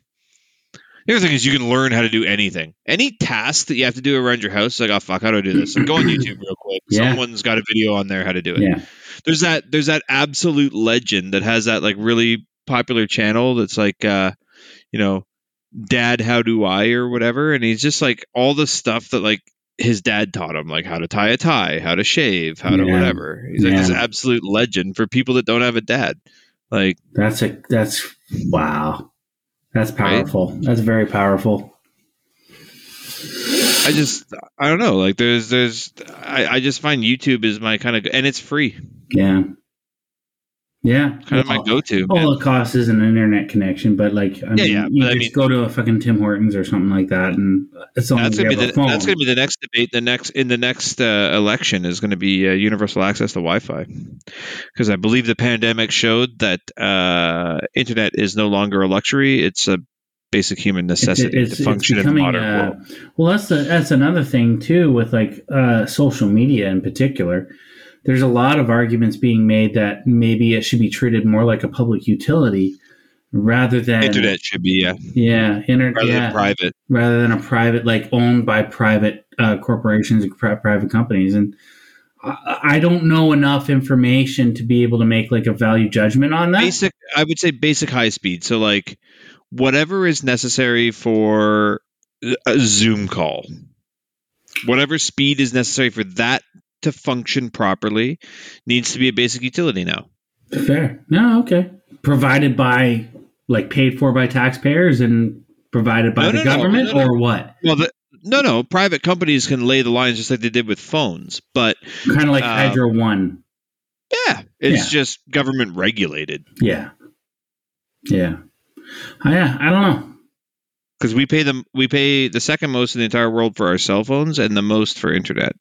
The other thing is you can learn how to do anything. Any task that you have to do around your house, like, oh fuck, how do I do this? Like, go on YouTube real quick. Yeah. Someone's got a video on there how to do it. yeah there's that there's that absolute legend that has that like really popular channel that's like uh you know dad how do i or whatever and he's just like all the stuff that like his dad taught him like how to tie a tie how to shave how to Yeah. whatever he's like this absolute legend for people that don't have a dad like That's a that's wow. That's powerful. That's very powerful. i just i don't know like there's there's i, I just find youtube is my kind of and it's free Yeah. Yeah. kind of my go-to All it costs is an internet connection, but like I Yeah, mean, yeah, you but I just mean- go to a fucking Tim Hortons or something like that, and it's only that's gonna be the phone. that's gonna be the next debate. The next in the next uh, election is going to be uh, universal access to Wi-Fi, because I believe the pandemic showed that uh, internet is no longer a luxury; it's a basic human necessity it's- to it's function in the modern uh, world. Well, that's the, that's another thing too with like uh, social media in particular. There's a lot of arguments being made that maybe it should be treated more like a public utility rather than Internet should be yeah, Yeah, internet. rather yeah, private. rather than a private, like owned by private uh, corporations and private companies. And I, I don't know enough information to be able to make like a value judgment on that. Basic, I would say basic high speed. So like whatever is necessary for a Zoom call, whatever speed is necessary for that to function properly, needs to be a basic utility now. Fair. No, okay. Provided by, like, paid for by taxpayers and provided by No, the no, government no, or what? Well, the, no, no. Private companies can lay the lines just like they did with phones, but Kind of like Um, Hydro One. yeah, it's Yeah. just government regulated Yeah. Yeah. I, yeah, I don't know. because we pay them. We pay the second most in the entire world for our cell phones and the most for internet.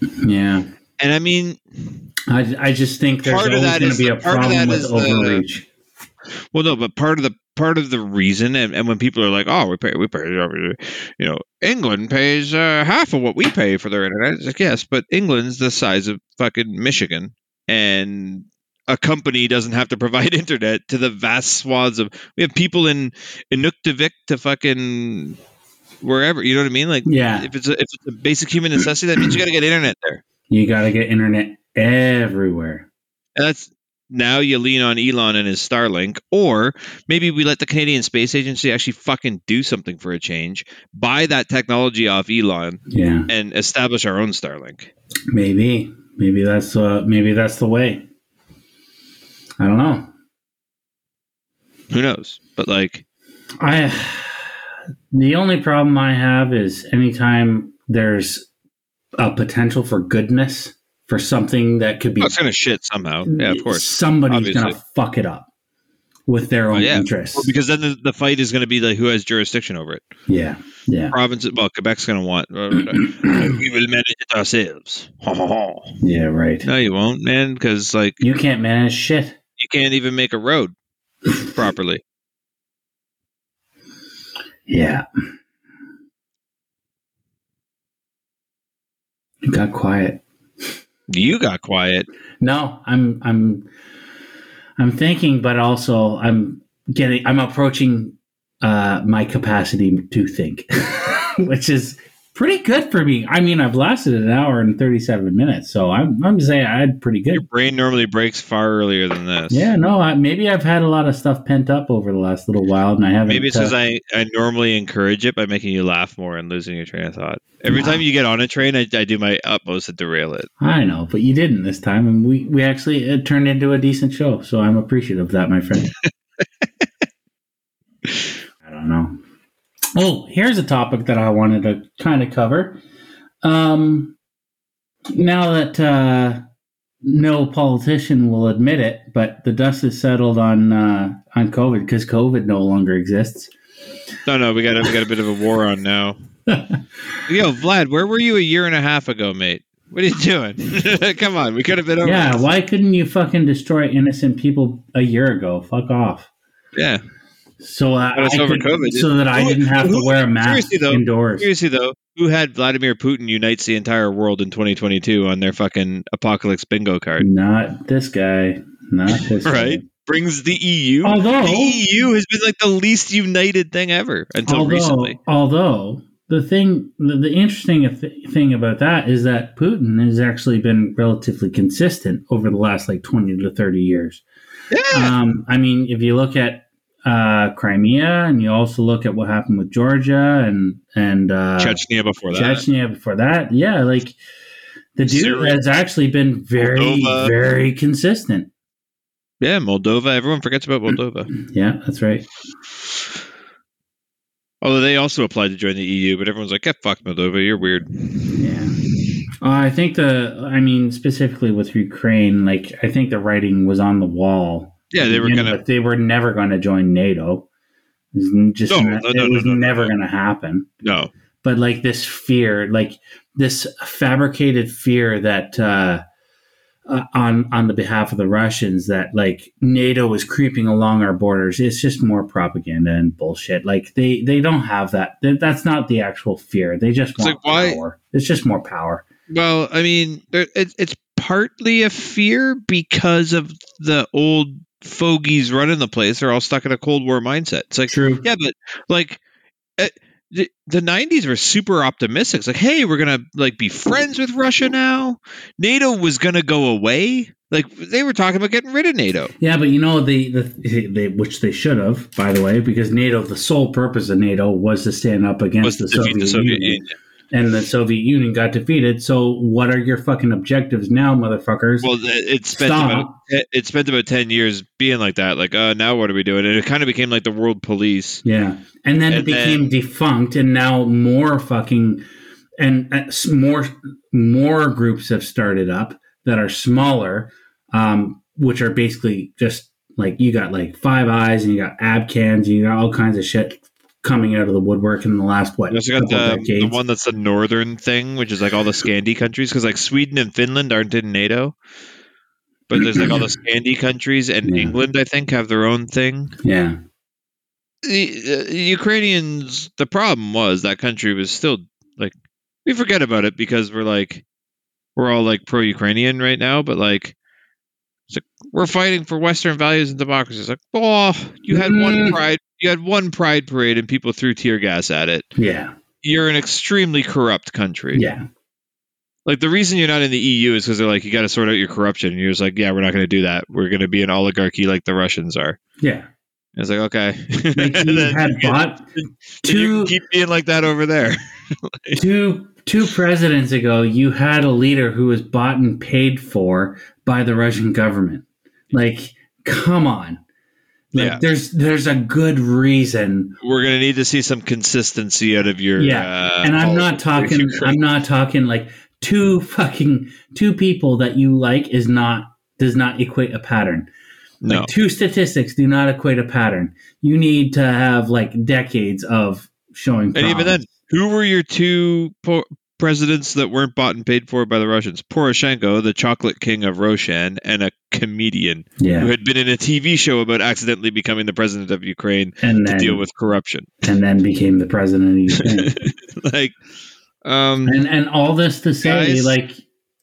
Yeah. And I mean, I, I just think there's Part of always going to be a problem with is the- overreach. well, no, but part of the part of the reason, and, and when people are like, "Oh, we pay, we pay," you know, England pays uh, half of what we pay for their internet. It's like, yes, but England's the size of fucking Michigan, and a company doesn't have to provide internet to the vast swaths of. We have people in Inuktitut to fucking wherever. You know what I mean? Like, Yeah. if it's a, if it's a basic human necessity, that means you got to get internet there. You got to get internet everywhere. And that's now you lean on Elon and his Starlink, or maybe we let the Canadian Space Agency actually fucking do something for a change, buy that technology off Elon, Yeah. and establish our own Starlink. Maybe. Maybe that's uh, maybe that's the way. I don't know. Who knows? But like, I the only problem I have is anytime there's a potential for goodness for something that could be oh, it's gonna shit somehow. Yeah, of course. somebody's gonna fuck it up with their Oh, own yeah. interests. Well, because then the, the fight is going to be like who has jurisdiction over it. yeah, yeah, Province, well, Quebec's going to want. Uh, uh, we will manage it ourselves. yeah. Right. no, you won't, man, because like You can't manage shit. you can't even make a road properly. Yeah. You got quiet. You got quiet. No, I'm I'm I'm thinking, but also I'm getting I'm approaching uh my capacity to think, which is pretty good for me. I mean, I've lasted an hour and 37 minutes, so I'm I'm saying I had pretty good. Your brain normally breaks far earlier than this. Yeah, no, I, maybe I've had a lot of stuff pent up over the last little while, and I haven't. Maybe it's uh, because I, I normally encourage it by making you laugh more and losing your train of thought. Every time you get on a train, I, I do my utmost to derail it. I know, but you didn't this time, and we we actually it turned into a decent show. So I'm appreciative of that, my friend. I don't know. Oh, here's a topic that I wanted to kind of cover. Um, now that uh, no politician will admit it, but the dust is settled on uh, on COVID because COVID no longer exists. No, no, we got a, we got a bit of a war on now. Yo, Vlad, where were you a year and a half ago, mate? What are you doing? Come on, we could have been over. yeah, this. why couldn't you fucking destroy innocent people a year ago? Fuck off. Yeah. So uh, I over could, COVID. so that I didn't have to wear a mask seriously, though, indoors. Seriously though, who had Vladimir Putin unites the entire world in 2022 on their fucking apocalypse bingo card? Not this guy. Not this Right? guy. Brings the EU. Although- the EU has been like the least united thing ever until although, recently. although the thing, the, the interesting th- thing about that is that Putin has actually been relatively consistent over the last like twenty to thirty years. Yeah. Um, I mean, if you look at uh, Crimea, and you also look at what happened with Georgia and and uh, Chechnya before that. Chechnya before that, yeah, like the dude Syria. has actually been very, Moldova. very consistent. Yeah, Moldova. Everyone forgets about Moldova. Yeah, that's right. Although they also applied to join the EU, but everyone's like, "Get fucked, Moldova. You're weird." Yeah. Uh, I think the, I mean, specifically with Ukraine, like, I think the writing was on the wall. Yeah, they were gonna. they were never going to join NATO. It was just, No, ne- no, no, it was never going to happen. No, But like this fear, like this fabricated fear that, uh, uh, on on the behalf of the Russians, that like NATO is creeping along our borders. It's just more propaganda and bullshit. Like they they don't have that. That's not the actual fear. They just It's want like, why- power. It's just more power. Well, I mean, it, it's partly a fear because of the old fogies running the place. They're all stuck in a Cold War mindset. It's like, True. yeah, but like uh, the, the 90s were super optimistic. It's like, hey, we're gonna like be friends with Russia now. NATO was gonna go away. Like they were talking about getting rid of NATO. Yeah, but you know the the they, which they should have, by the way, because NATO, the sole purpose of NATO was to stand up against Was the Soviet, the Soviet Union. Union. And the Soviet Union got defeated. So what are your fucking objectives now, motherfuckers? Well, it it spent Stop. about it it spent about ten years being like that. Like, uh, now what are we doing? And it kind of became like the world police. Yeah, and then it And became defunct, and now more fucking and uh, more more groups have started up that are smaller, um, which are basically just like you got like Five Eyes and you got ABCANZ and you got all kinds of shit coming out of the woodwork in the last what You also got the, the one that's the northern thing, which is like all the Scandi countries, because like Sweden and Finland aren't in NATO, but there's like all the Scandi countries and Yeah. England, I think, have their own thing. yeah, the uh, Ukrainians, the problem was that country was still like we forget about it because we're like we're all like pro-Ukrainian right now, but like it's like we're fighting for Western values and democracy. It's like, oh, you had one Mm. pride, you had one pride parade, and people threw tear gas at it. yeah, You're an extremely corrupt country. yeah, Like the reason you're not in the EU is because they're like you got to sort out your corruption. And you're just like, yeah, we're not going to do that. We're going to be an oligarchy like the Russians are. yeah. And it's like okay, Like you then had you bought two keep being like that over there. two two presidents ago you had a leader who was bought and paid for by the russian government like come on like Yeah. there's there's a good reason we're gonna need to see some consistency out of your. yeah uh, and i'm not talking i'm not talking like two fucking two people that you like is not does not equate a pattern no. like two statistics do not equate a pattern you need to have like decades of showing Problems. And even then, who were your two po- presidents that weren't bought and paid for by the Russians? Poroshenko, the chocolate king of Roshen, and a comedian yeah who had been in a TV show about accidentally becoming the president of Ukraine and to then deal with corruption. and then became the president of Ukraine. like, um, and and all this to say Guys. like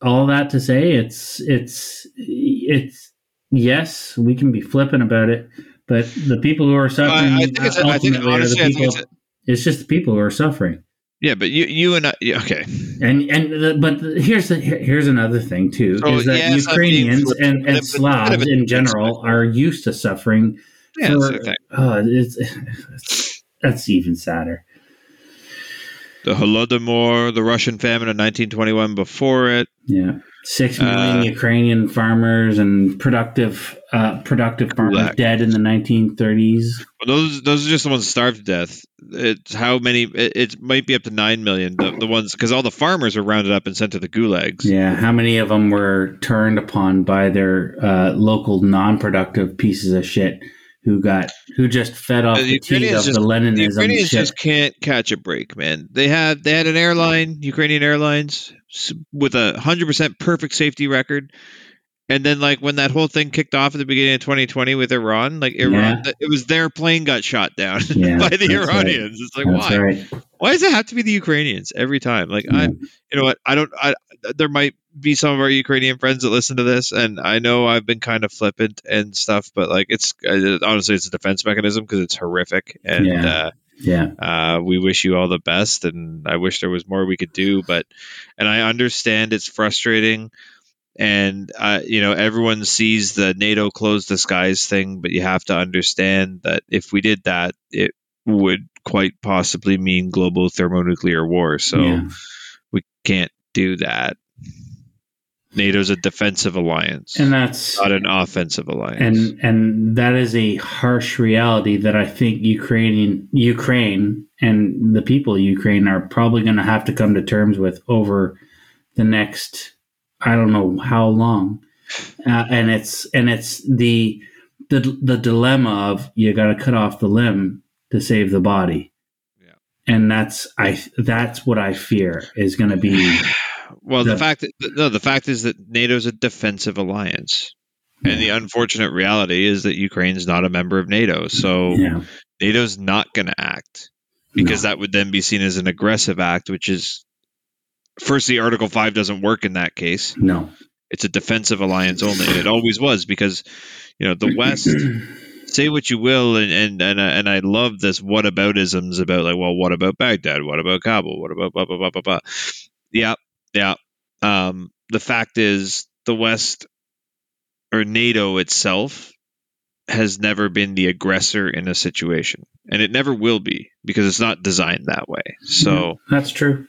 all that to say it's it's it's yes we can be flippant about it but the people who are suffering I, I think it's. I think honestly, I people, think it's. it's just the people who are suffering Yeah, but you, you and I. yeah, Okay, and and the, but the, here's the here's another thing too So, is that yes, I'm being Ukrainians and, and Slavs in general are used to suffering yeah, for, that's oh, uh, it's, it's that's even sadder The Holodomor, the Russian famine of 1921. Before it, Yeah, six million Uh, Ukrainian farmers and productive uh, productive farmers dead in the 1930s. Those those are just the ones starved to death. It's how many? It, it might be up to nine million. The, the ones because all the farmers were rounded up and sent to the gulags. Yeah, how many of them were turned upon by their uh, local non-productive pieces of shit who got who just fed off the teat of just, the the Leninism Ukrainians shit? just can't catch a break, man. They had they had an airline, Ukrainian Airlines, with a hundred percent perfect safety record. And then, like when that whole thing kicked off at the beginning of 2020 with Iran, like Iran, it was their plane got shot down Yeah, by the that's right. Iranians. It's like That's why? right. Why does it have to be the Ukrainians every time? Like I, you know what? I don't. I there might be some of our Ukrainian friends that listen to this, and I know I've been kind of flippant and stuff, but like it's uh, honestly it's a defense mechanism because it's horrific, and Yeah. Yeah, uh, uh, we wish you all the best, and I wish there was more we could do, but and I understand it's frustrating. And uh, you know everyone sees the NATO close the skies thing, but you have to understand that if we did that, it would quite possibly mean global thermonuclear war. So yeah. we can't do that. NATO's a defensive alliance, and that's not an offensive alliance. and and that is a harsh reality that I think Ukrainian Ukraine and the people of Ukraine are probably going to have to come to terms with over the next I don't know how long, uh, and it's and it's the the the dilemma of you got to cut off the limb to save the body, Yeah. and that's I that's what I fear is going to be well, the the- fact that, no, the fact is that NATO's a defensive alliance, and the unfortunate reality is that Ukraine's not a member of NATO. So yeah NATO's not going to act because that would then be seen as an aggressive act, which is firstly Article Five doesn't work in that case. no It's a defensive alliance only, and it always was because you know the West. say what you will, and and and, I- and I love this whataboutisms about like, well, what about Baghdad? What about Kabul? What about blah blah blah blah blah? Yeah, yeah. Um, the fact is, the West or NATO itself has never been the aggressor in a situation, and it never will be because it's not designed that way. So that's true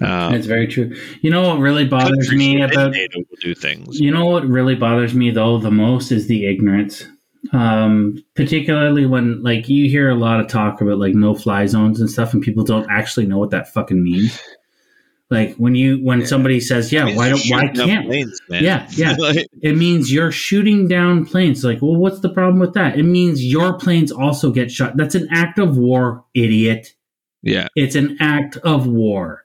Um, It's very true. You know what really bothers me about NATO will do things. You know what really bothers me though the most is the ignorance. Um, particularly when like you hear a lot of talk about like no fly zones and stuff and people don't actually know what that fucking means. Like when you when somebody says, Yeah, why don't why can't planes, man. Yeah, yeah. It means you're shooting down planes. Like, well, what's the problem with that? It means your planes also get shot. That's an act of war, idiot. yeah. It's an act of war.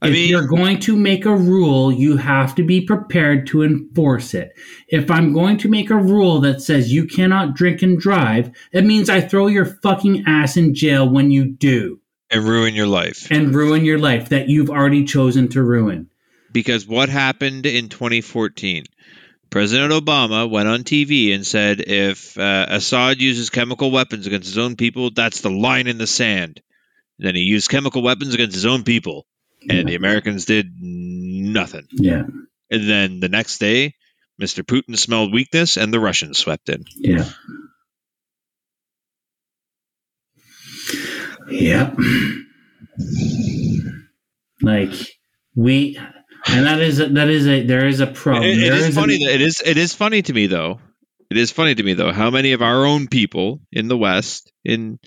I if mean, you're going to make a rule, you have to be prepared to enforce it. If I'm going to make a rule that says you cannot drink and drive, it means I throw your fucking ass in jail when you do and ruin your life. and ruin your life that you've already chosen to ruin. Because what happened in 2014? President Obama went on TV and said if uh, Assad uses chemical weapons against his own people, that's the line in the sand. And then he used chemical weapons against his own people, and the Americans did nothing. Yeah. And then the next day, Mr. Putin smelled weakness, and the Russians swept in. Yeah. Yeah. Like we and that is a, that is a there is a problem. It- it is is funny. that it is. It is funny to me, though. It is funny to me, though, how many of our own people in the West, in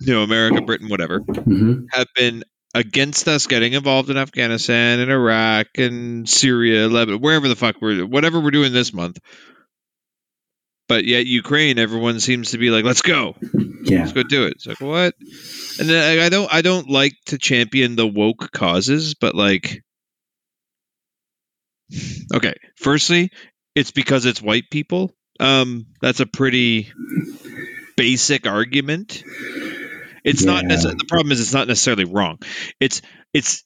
you know America, Britain, whatever, Mhm. have been against us getting involved in Afghanistan and Iraq and Syria, Lebanon, wherever the fuck we're, whatever we're doing this month. But yet Ukraine, everyone seems to be like, "Let's go, Yeah. let's go do it." It's like what? And then I I don't, I don't like to champion the woke causes, but like, okay, firstly, it's because it's white people. Um, that's a pretty basic argument. It's not Yeah. necessarily the problem is it's not necessarily wrong. It's it's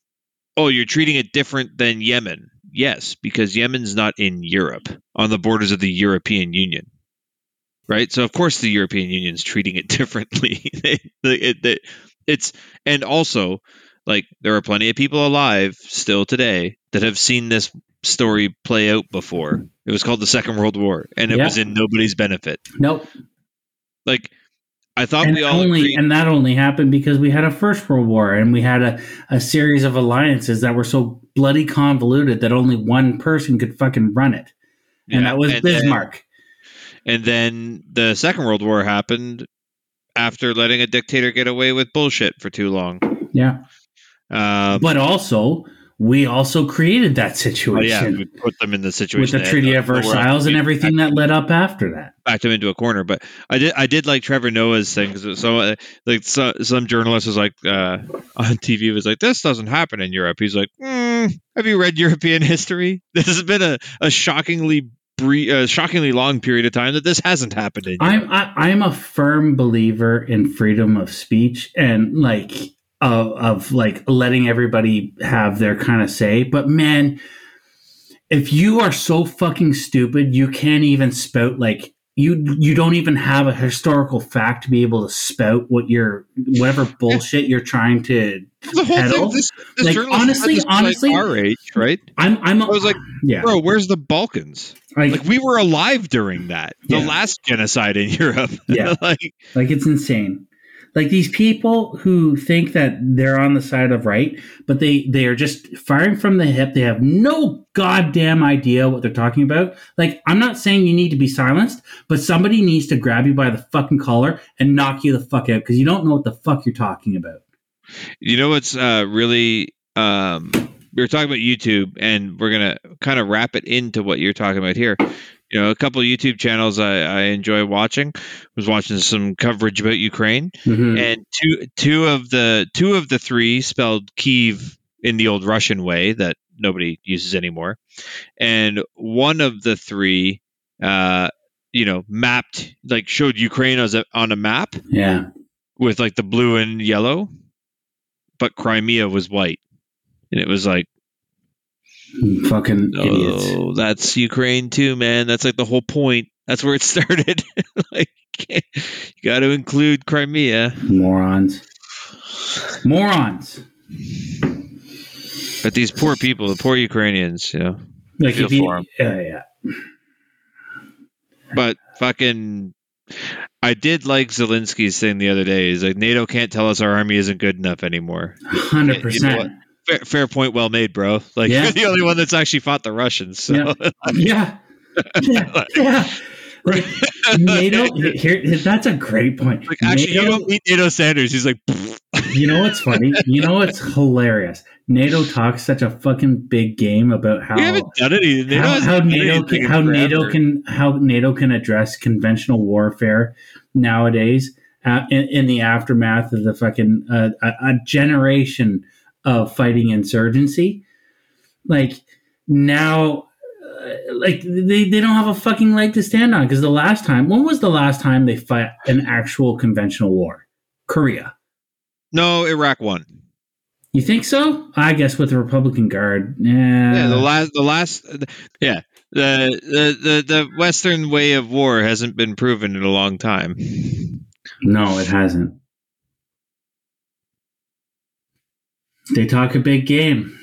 oh you're treating it different than Yemen. Yes, because Yemen's not in Europe on the borders of the European Union. Right? So of course the European Union's treating it differently. They- it- it- it's and also like there are plenty of people alive still today that have seen this story play out before. It was called the Second World War and it Yeah. was in nobody's benefit. Nope. Like I thought and we all only agreed. and that only happened because we had a first world war and we had a, a series of alliances that were so bloody convoluted that only one person could fucking run it and Yeah, that was and bismarck And then the Second World War happened after letting a dictator get away with bullshit for too long. yeah Um, but also we also created that oh, yeah, we put them in the situation with the treaty of versailles and everything that led up after that backed him into a corner. But I did, I did like Trevor Noah's thing. 'cause So, uh, like, so, some journalist was like uh, on TV was like, "This doesn't happen in Europe." He's like, mm, "Have you read European history? This has been a, a shockingly." Bre- uh, shockingly long period of time that this hasn't happened in. I'm I, I'm a firm believer in freedom of speech and like of of like letting everybody have their kind of say. But man, if you are so fucking stupid, you can't even spout like you you don't even have a historical fact to be able to spout what you're whatever bullshit you're trying to the whole peddle. thing, this, this Like, honestly- like, honestly- our age, right? I'm I'm a, I was like, yeah Bro, where's the Balkans? Like, Like we were alive during that, the last genocide in Europe. Yeah. like Like it's insane. Like these people who think that they're on the side of right, but they they are just firing from the hip. They have no goddamn idea what they're talking about. Like I'm not saying you need to be silenced, but somebody needs to grab you by the fucking collar and knock you the fuck out because you don't know what the fuck you're talking about. You know what's uh, really um, we were talking about YouTube, and we're gonna kind of wrap it into what you're talking about here. You know, a couple of YouTube channels I, I enjoy watching. Was watching some coverage about Ukraine, Mhm. and two two of the two of the three spelled Kiev in the old Russian way that nobody uses anymore, and one of the three, uh, you know, mapped like showed Ukraine as a, on a map Yeah, with like the blue and yellow, but Crimea was white, and it was like, fucking oh, idiots. oh, that's Ukraine too, man. That's like the whole point. That's where it started. like, you got to include Crimea. Morons. Morons. But these poor people, the poor Ukrainians, you know. Like Feel you, for 'em. yeah, yeah. But fucking, I did like Zelensky's thing the other day. He's like, NATO can't tell us our army isn't good enough anymore. Hundred percent. Fair, fair point, well made, bro. Like Yeah. you're the only one that's actually fought the Russians. So Yeah. Yeah. Yeah. yeah. Like NATO. Here, that's a great point. like actually, you NATO- don't need NATO standards. He's like, You know what's funny? You know what's hilarious? NATO talks such a fucking big game about how haven't done any. NATO how, how NATO can, how forever. NATO can how NATO can address conventional warfare nowadays uh, in, in the aftermath of the fucking uh, a, a generation of fighting insurgency. Like now, uh, like they, they don't have a fucking leg to stand on because the last time when was the last time they fought an actual conventional war? Korea. No, Iraq one. You think so? I guess with the Republican Guard. Yeah. Yeah, the last, the last, yeah, the, the the the Western way of war hasn't been proven in a long time. No, it hasn't. They talk a big game,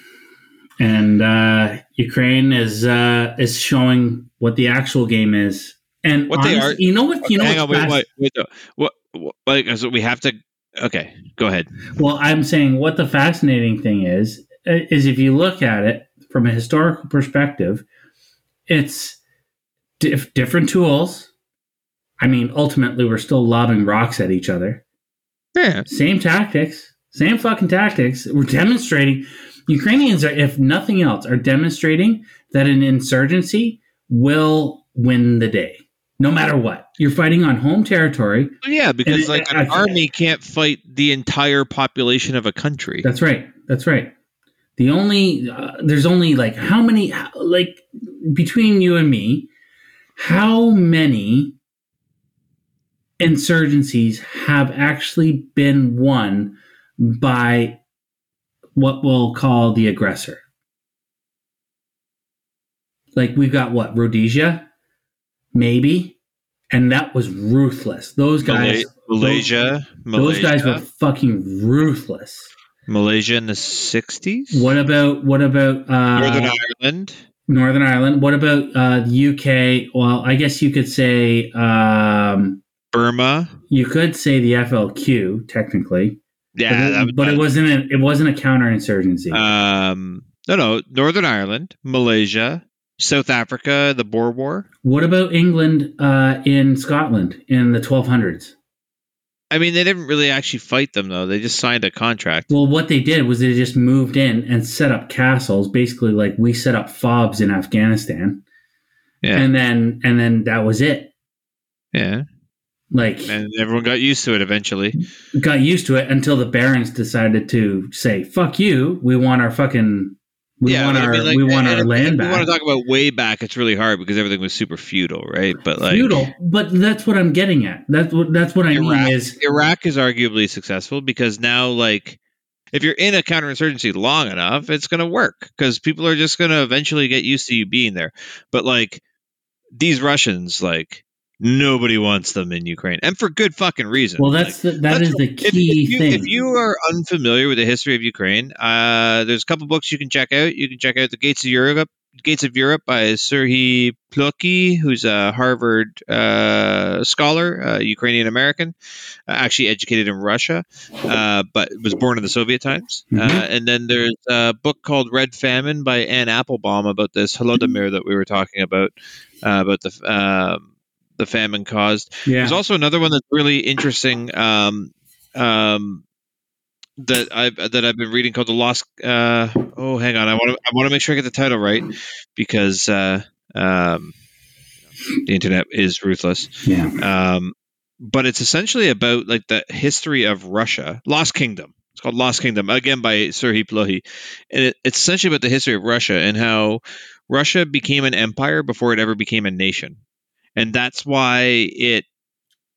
and uh, Ukraine is uh, is showing what the actual game is. And What they are- you know what? You know Hang on, wait, wait, wait. What, what, like, so we have to. Okay, go ahead. Well, I'm saying what the fascinating thing is is if you look at it from a historical perspective, it's dif- different tools. I mean, ultimately, we're still lobbing rocks at each other. Yeah, Same tactics, same fucking tactics. We're demonstrating. Ukrainians are, if nothing else, are demonstrating that an insurgency will win the day, no matter what. You're fighting on home territory. yeah, because And- like an I- army can't fight the entire population of a country. That's right. That's right. The only uh, there's only like how many like between you and me, how many insurgencies have actually been won by what we'll call the aggressor? Like we've got what Rhodesia, maybe, and that was ruthless. Those guys, Mala- Malaysia, those guys were fucking ruthless. Malaysia in the sixties. What about what about uh, Northern Ireland. Northern Ireland? What about uh, the UK? Well, I guess you could say um, Burma. you could say the FLQ technically, Yeah, but, it, but it wasn't a, it wasn't a counterinsurgency. Um, no, no, Northern Ireland, Malaysia, South Africa, the Boer War. what about England uh, in Scotland in the 1200s? I mean, they didn't really actually fight them though. They just signed a contract. Well, what they did was they just moved in and set up castles, basically like we set up fobs in Afghanistan, Yeah, and then and then that was it. yeah, Like and everyone got used to it eventually. got used to it until the barons decided to say "fuck you." We want our fucking we yeah, want I our mean, like, we want our land if we want to talk about way back. It's really hard because everything was super feudal, right? But like Feudal, but that's what I'm getting at. That's what that's what I Iraq, mean is Iraq is arguably successful because now, like, if you're in a counterinsurgency long enough, it's going to work because people are just going to eventually get used to you being there. But like these Russians, like nobody wants them in Ukraine, and for good fucking reason. well. That's the, that that's- is the key if you, thing. if you are unfamiliar with the history of Ukraine, uh, there's a couple books you can check out. You can check out the Gates of Europe. Gates of Europe by Serhiy Plokhy, who's a Harvard uh, scholar, uh, Ukrainian American, uh, actually educated in Russia, uh, but was born in the Soviet times. Uh, Mhm. and then there's a book called Red Famine by Anne Applebaum about this Holodomor that we were talking about, uh, about the um, the famine caused. yeah, There's also another one that's really interesting um, um, that I've that I've been reading called the Lost. Uh, oh, hang on, I want to I want to make sure I get the title right because uh, um, the internet is ruthless. yeah, Um, but it's essentially about like the history of Russia, Lost Kingdom. It's called Lost Kingdom again by Serhiy Plokhy, and it, it's essentially about the history of Russia and how Russia became an empire before it ever became a nation, and that's why it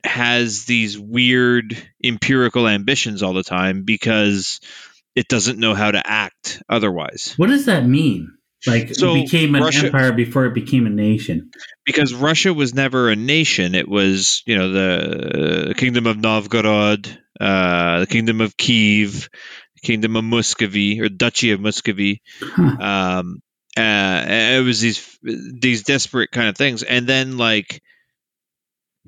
has these weird empirical ambitions all the time because it doesn't know how to act otherwise. What does that mean? Like So, it became an Russia- empire before it became a nation. because Russia was never a nation. It was, you know, the kingdom of Novgorod, uh, the kingdom of Kiev, the kingdom of Muscovy or Duchy of Muscovy. Huh. Um, uh, it was these these desperate kind of things, and then like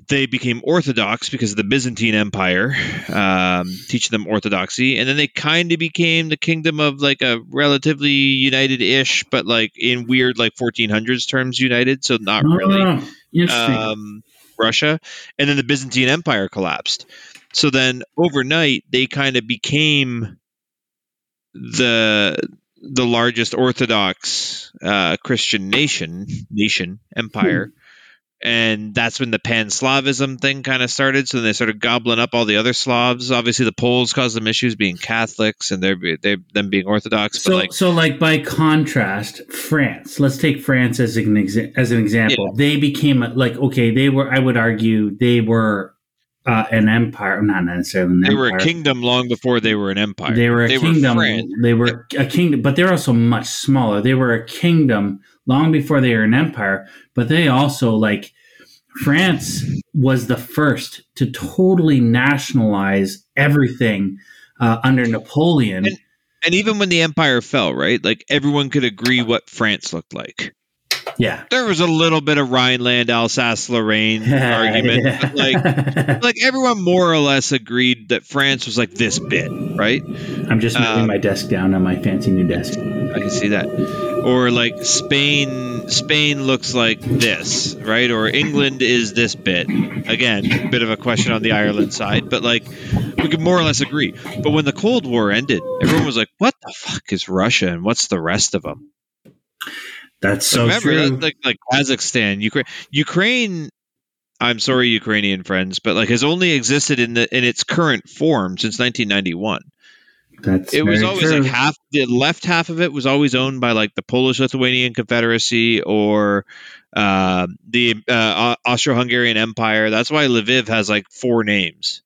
they became Orthodox because of the Byzantine Empire, um, teaching them Orthodoxy, and then they kind of became the kingdom of like a relatively united-ish, but like in weird like 1400s terms united, so not really Oh, interesting. um, Russia, and then the Byzantine Empire collapsed. So then overnight, they kind of became the the largest Orthodox uh, Christian nation nation empire. And that's when the Pan-Slavism thing kind of started. So then they started gobbling up all the other Slavs. Obviously, the Poles caused them issues being Catholics and they're, they them being Orthodox. so, but like, so like by contrast, France. Let's take France as an exa- as an example. They became a, like okay. They were. I would argue they were uh, an empire. Not necessarily an they empire. were a kingdom long before they were an empire. They were a kingdom. France. they were a kingdom, but they're also much smaller. They were a kingdom long before they were an empire. But they also like France was the first to totally nationalize everything uh, under Napoleon. And- And even when the empire fell, right? Like everyone could agree what France looked like. Yeah, There was a little bit of Rhineland, Alsace, Lorraine argument, Yeah. like like everyone more or less agreed that France was like this bit, right? I'm just moving um, my desk down on my fancy new desk. I can see that. Or like Spain Spain looks like this, right? Or England is this bit. Again, a bit of a question on the Ireland side, but like we could more or less agree. But when the Cold War ended, everyone was like, "What the fuck is Russia and what's the rest of them?" That's so Remember, true. that's like like Kazakhstan, Ukraine, Ukraine. I'm sorry, Ukrainian friends, but like has only existed in the in its current form since 1991. That's It was always true. like half the left half of it was always owned by like the Polish Lithuanian Confederacy or uh, the uh, Austro Hungarian Empire. That's why Lviv has like four names,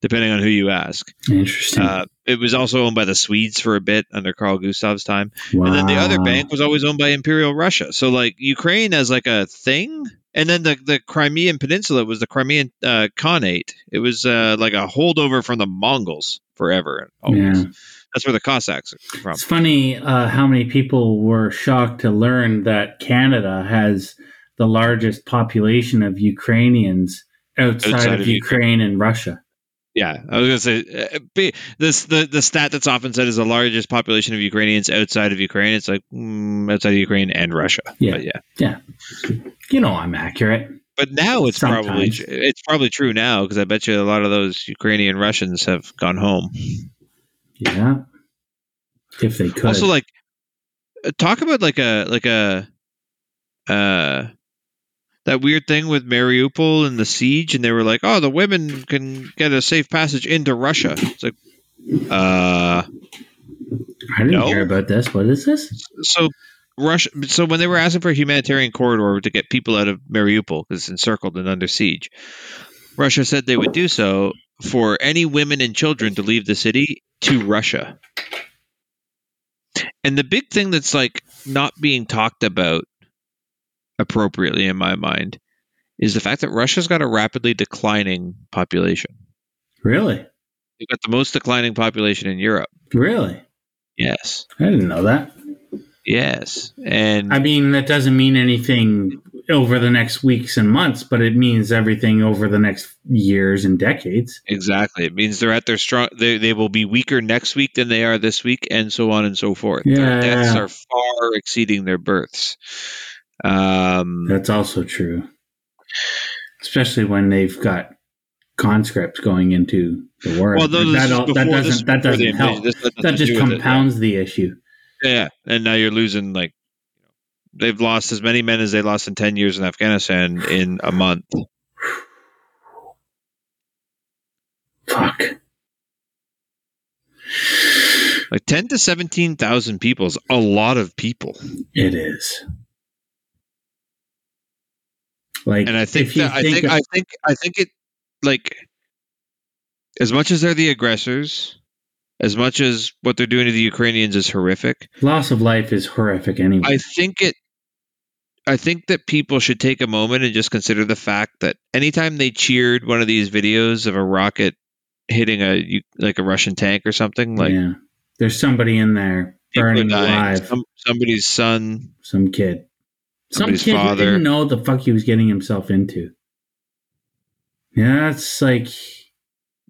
depending on who you ask. Interesting. Uh, it was also owned by the Swedes for a bit under Carl Gustav's time. And then the other bank was always owned by Imperial Russia. So like Ukraine as like a thing, and then the the Crimean Peninsula was the Crimean uh, Khanate. It was uh, like a holdover from the Mongols forever. Always. Yeah. That's where the Cossacks are from. It's funny uh, how many people were shocked to learn that Canada has the largest population of Ukrainians outside, Outside of, of Ukraine and Russia. Yeah, I was gonna say uh, be, this the the stat that's often said is the largest population of Ukrainians outside of Ukraine. It's like mm, outside of Ukraine and Russia. Yeah. but yeah. Yeah, you know I'm accurate. But now it's probably it's probably true now because I bet you a lot of those Ukrainian Russians have gone home. Yeah, if they could. Also, like uh, talk about like a like a uh that weird thing with Mariupol and the siege, and they were like, "Oh, the women can get a safe passage into Russia." It's like, uh, I didn't no. hear about this. What is this? so Russia. So when they were asking for a humanitarian corridor to get people out of Mariupol because it's encircled and under siege, Russia said they would do so for any women and children to leave the city to Russia. And the big thing that's like not being talked about appropriately in my mind is the fact that Russia's got a rapidly declining population. Really? They've got the most declining population in Europe. Really? Yes. I didn't know that. Yes. And I mean, that doesn't mean anything over the next weeks and months, but it means everything over the next years and decades. Exactly. It means they're at their strong. They, they will be weaker next week than they are this week, and so on and so forth. Yeah, their deaths are far exceeding their births. Um, That's also true, especially when they've got conscripts going into the war. well, no, Like, this that, all- that doesn't that doesn't help. This has nothing That just with it. compounds the issue. Yeah, and now you're losing like they've lost as many men as they lost in ten years in Afghanistan in a month. Fuck. Like ten to seventeen thousand people is a lot of people, It is. Like, and I think that, I think of- I think I think it like as much as they're the aggressors, as much as what they're doing to the Ukrainians is horrific. loss of life is horrific anyway. I think it. I think that people should take a moment and just consider the fact that anytime they cheered one of these videos of a rocket hitting a like a Russian tank or something, like yeah, there's somebody in there burning dying. alive. Some, somebody's son, Some kid. Some kid father. didn't know the fuck he was getting himself into. Yeah, it's like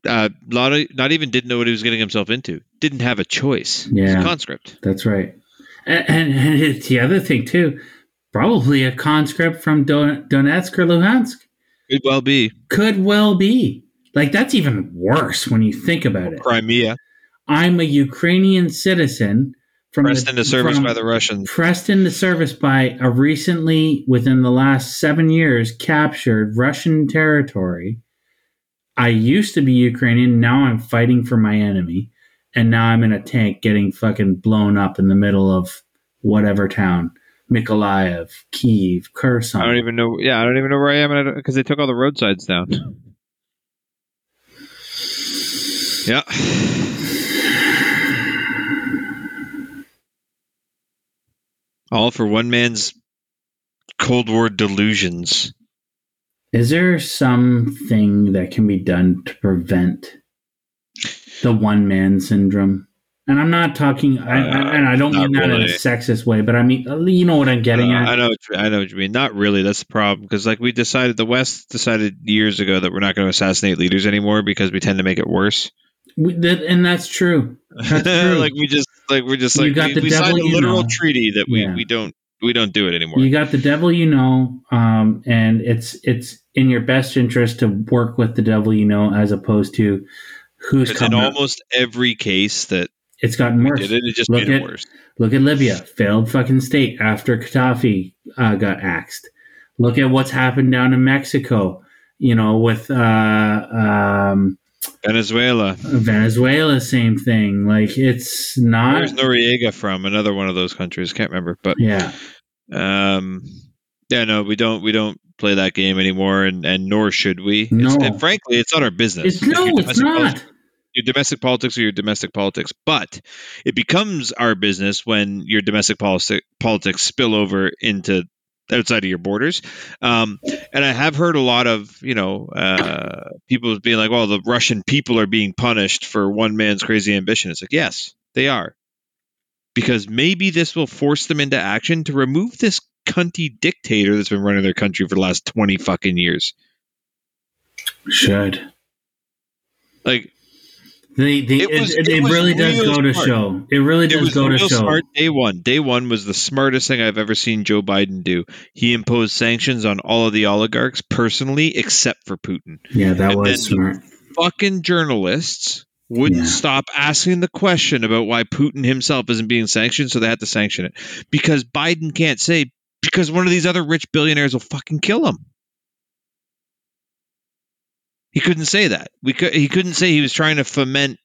a Uh, not, not even didn't know what he was getting himself into. Didn't have a choice. Yeah. a conscript. that's right. And, and, and it's the other thing too, probably a conscript from Don- Donetsk or Luhansk. Could well be Could well be. Like that's even worse when you think about it. Crimea. I'm a Ukrainian citizen from Pressed the, into service by the Russians. pressed into service by a recently, within the last seven years, captured Russian territory. I used to be Ukrainian. Now I'm fighting for my enemy. And now I'm in a tank getting fucking blown up in the middle of whatever town Mykolaiv, Kiev, Kherson. I don't even know. Yeah, I don't even know where I am because they took all the roadsides down. Yeah. All for one man's Cold War delusions. Is there something that can be done to prevent the one man syndrome? And I'm not talking, I, I, and I don't Uh, mean that in a sexist way, but I mean, you know what I'm getting Uh, at. I know, what you- I know what you mean. Not really. That's the problem because, like, we decided the West decided years ago that we're not going to assassinate leaders anymore because we tend to make it worse. We, that, and that's true. That's true. like we just, like we're just You like got we, the we devil signed a literal know. treaty that we, Yeah. we don't we don't do it anymore. You got the devil you know, um, and it's it's in your best interest to work with the devil you know as opposed to who's in coming. up. almost every case that It's gotten worse. it, it just Look made it worse. Look at Libya, failed fucking state after Gaddafi uh, got axed. Look at what's happened down in Mexico. You know, with uh, um, Venezuela. Venezuela, same thing. Like it's not. Where's Noriega from? Another one of those countries. Can't remember, but yeah, um, yeah, no, we don't we don't play that game anymore, and and nor should we. It's, No. and frankly, it's not our business. it's no, it's not. politics- Your domestic politics are your domestic politics, but it becomes our business when your domestic policy, politics spill over into outside of your borders. Um, and I have heard a lot of you know uh, people being like, "Well, the Russian people are being punished for one man's crazy ambition." It's like, yes, they are, because maybe this will force them into action to remove this cunty dictator that's been running their country for the last twenty fucking years. Should Like they? they It it, was- it, it was really does go to show. It really it does was go to show. smart day one. Day one was the smartest thing I've ever seen Joe Biden do. He imposed sanctions on all of the oligarchs personally, except for Putin. Yeah, that And was smart. Fucking journalists wouldn't Yeah. stop asking the question about why Putin himself isn't being sanctioned, so they had to sanction it. Because Biden can't say because one of these other rich billionaires will fucking kill him. He couldn't say that. We could, he couldn't say he was trying to foment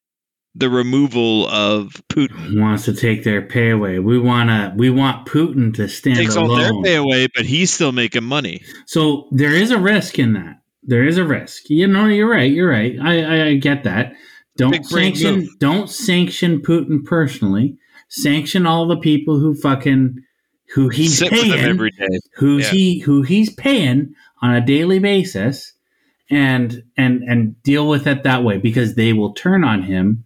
the removal of Putin. Wants to take their pay away. We wanna. We want Putin to stand takes all their pay away, but he's still making money. So there is a risk in that. There is a risk. You know, you're right. You're right. I, I, I get that. Don't Big sanction. Don't sanction Putin personally. Sanction all the people who fucking who he's Sit paying, every day. who's Yeah. he who he's paying on a daily basis, and and and deal with it that way because they will turn on him,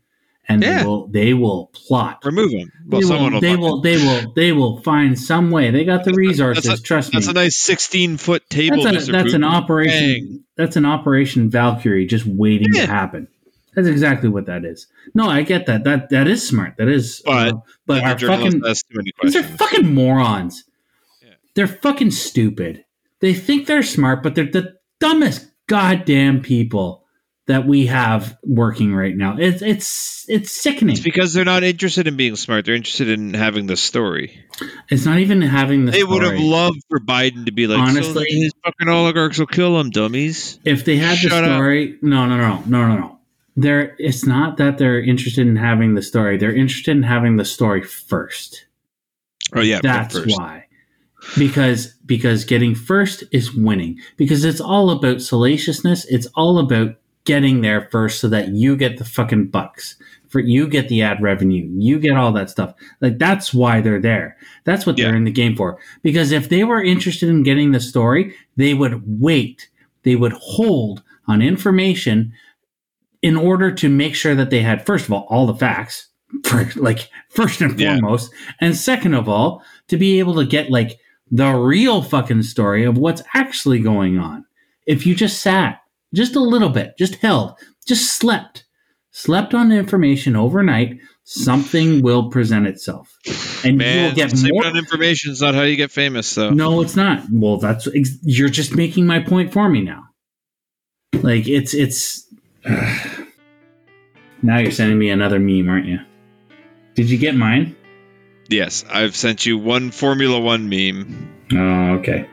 and Yeah. they will they will plot. Remove him. Well, they someone will, will. they will they will they will find some way. They got the resources. that's trust me. That's a nice sixteen-foot table. That's, a, that's an operation. Bang. That's an operation Valkyrie just waiting Yeah. to happen. That's exactly what that is. No, I get that. That that is smart. That is. But- uh, but our fucking, too many these are fucking morons. Yeah. They're fucking stupid. They think they're smart, but they're the dumbest goddamn people that we have working right now. It's it's it's sickening. It's because they're not interested in being smart. They're interested in having the story. It's not even having the. Story. They would have loved for Biden to be like, Honestly- so these fucking oligarchs will kill them, dummies. if they had the Shut up. story no no no no no no they're it's not that they're interested in having the story they're interested in having the story first Oh yeah, that's why because because getting first is winning. Because it's all about salaciousness. It's all about getting there first so that you get the fucking bucks. For you get the ad revenue. You get all that stuff. Like that's why they're there. That's what Yeah. they're in the game for. Because if they were interested in getting the story they would wait. They would hold on information in order to make sure that they had first of all all the facts for, like first and Yeah. foremost and second of all to be able to get like the real fucking story of what's actually going on if you just sat just a little bit, just held, just slept, slept on information overnight, something will present itself, and you will get sleeping more. on information is not how you get famous, though. No, it's not. Well, that's you're just making my point for me now. Like it's it's. now you're sending me another meme, aren't you? Did you get mine? Yes, I've sent you one Formula One meme Oh, okay.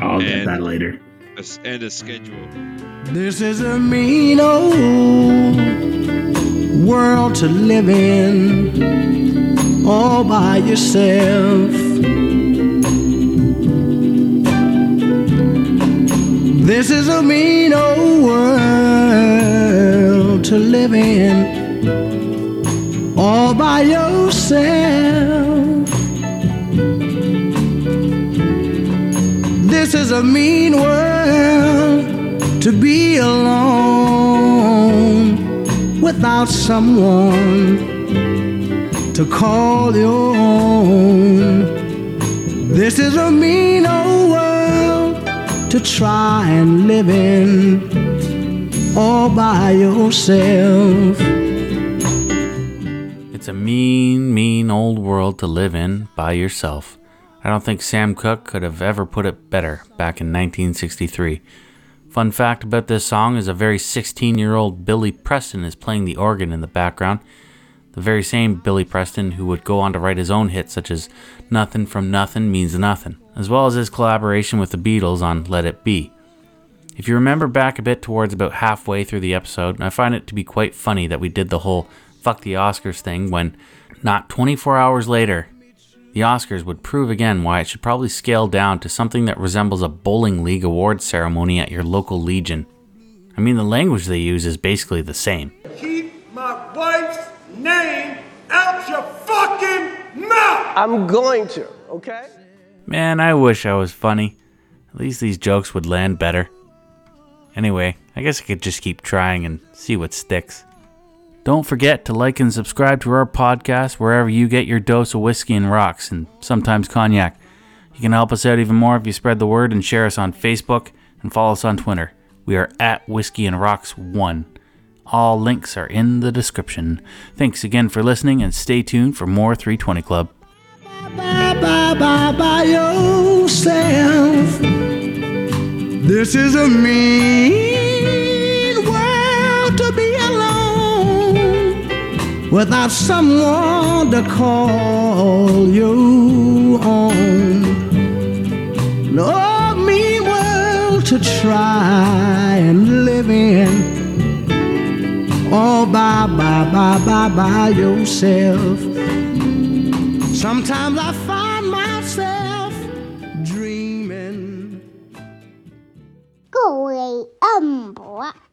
I'll get that later. a s- and a schedule. This is a mean old world to live in all by yourself. This is a mean old world to live in all by yourself. This is a mean world to be alone without someone to call your own. This is a mean old world to try and live in all by yourself. It's a mean, mean old world to live in by yourself. I don't think Sam Cooke could have ever put it better back in 1963. Fun fact about this song is a very 16 year old Billy Preston is playing the organ in the background. The very same Billy Preston who would go on to write his own hits such as Nothing from Nothing Means Nothing, as well as his collaboration with the Beatles on Let It Be. If you remember back a bit towards about halfway through the episode, I find it to be quite funny that we did the whole fuck the Oscars thing when, not 24 hours later, the Oscars would prove again why it should probably scale down to something that resembles a bowling league awards ceremony at your local Legion. I mean, the language they use is basically the same. Keep my wife's name out your fucking mouth! I'm going to, okay? Man, I wish I was funny. At least these jokes would land better. Anyway, I guess I could just keep trying and see what sticks. Don't forget to like and subscribe to our podcast wherever you get your dose of whiskey and rocks, and sometimes cognac. You can help us out even more if you spread the word and share us on Facebook and follow us on Twitter. We are at Whiskey and Rocks 1. All links are in the description. Thanks again for listening and stay tuned for more 320 Club. Bye bye bye by yourself. This is a mean without someone to call you on. No mean world to try and live in. All by, by, by, by, by yourself. Sometimes I find myself dreaming. 各位恩伯。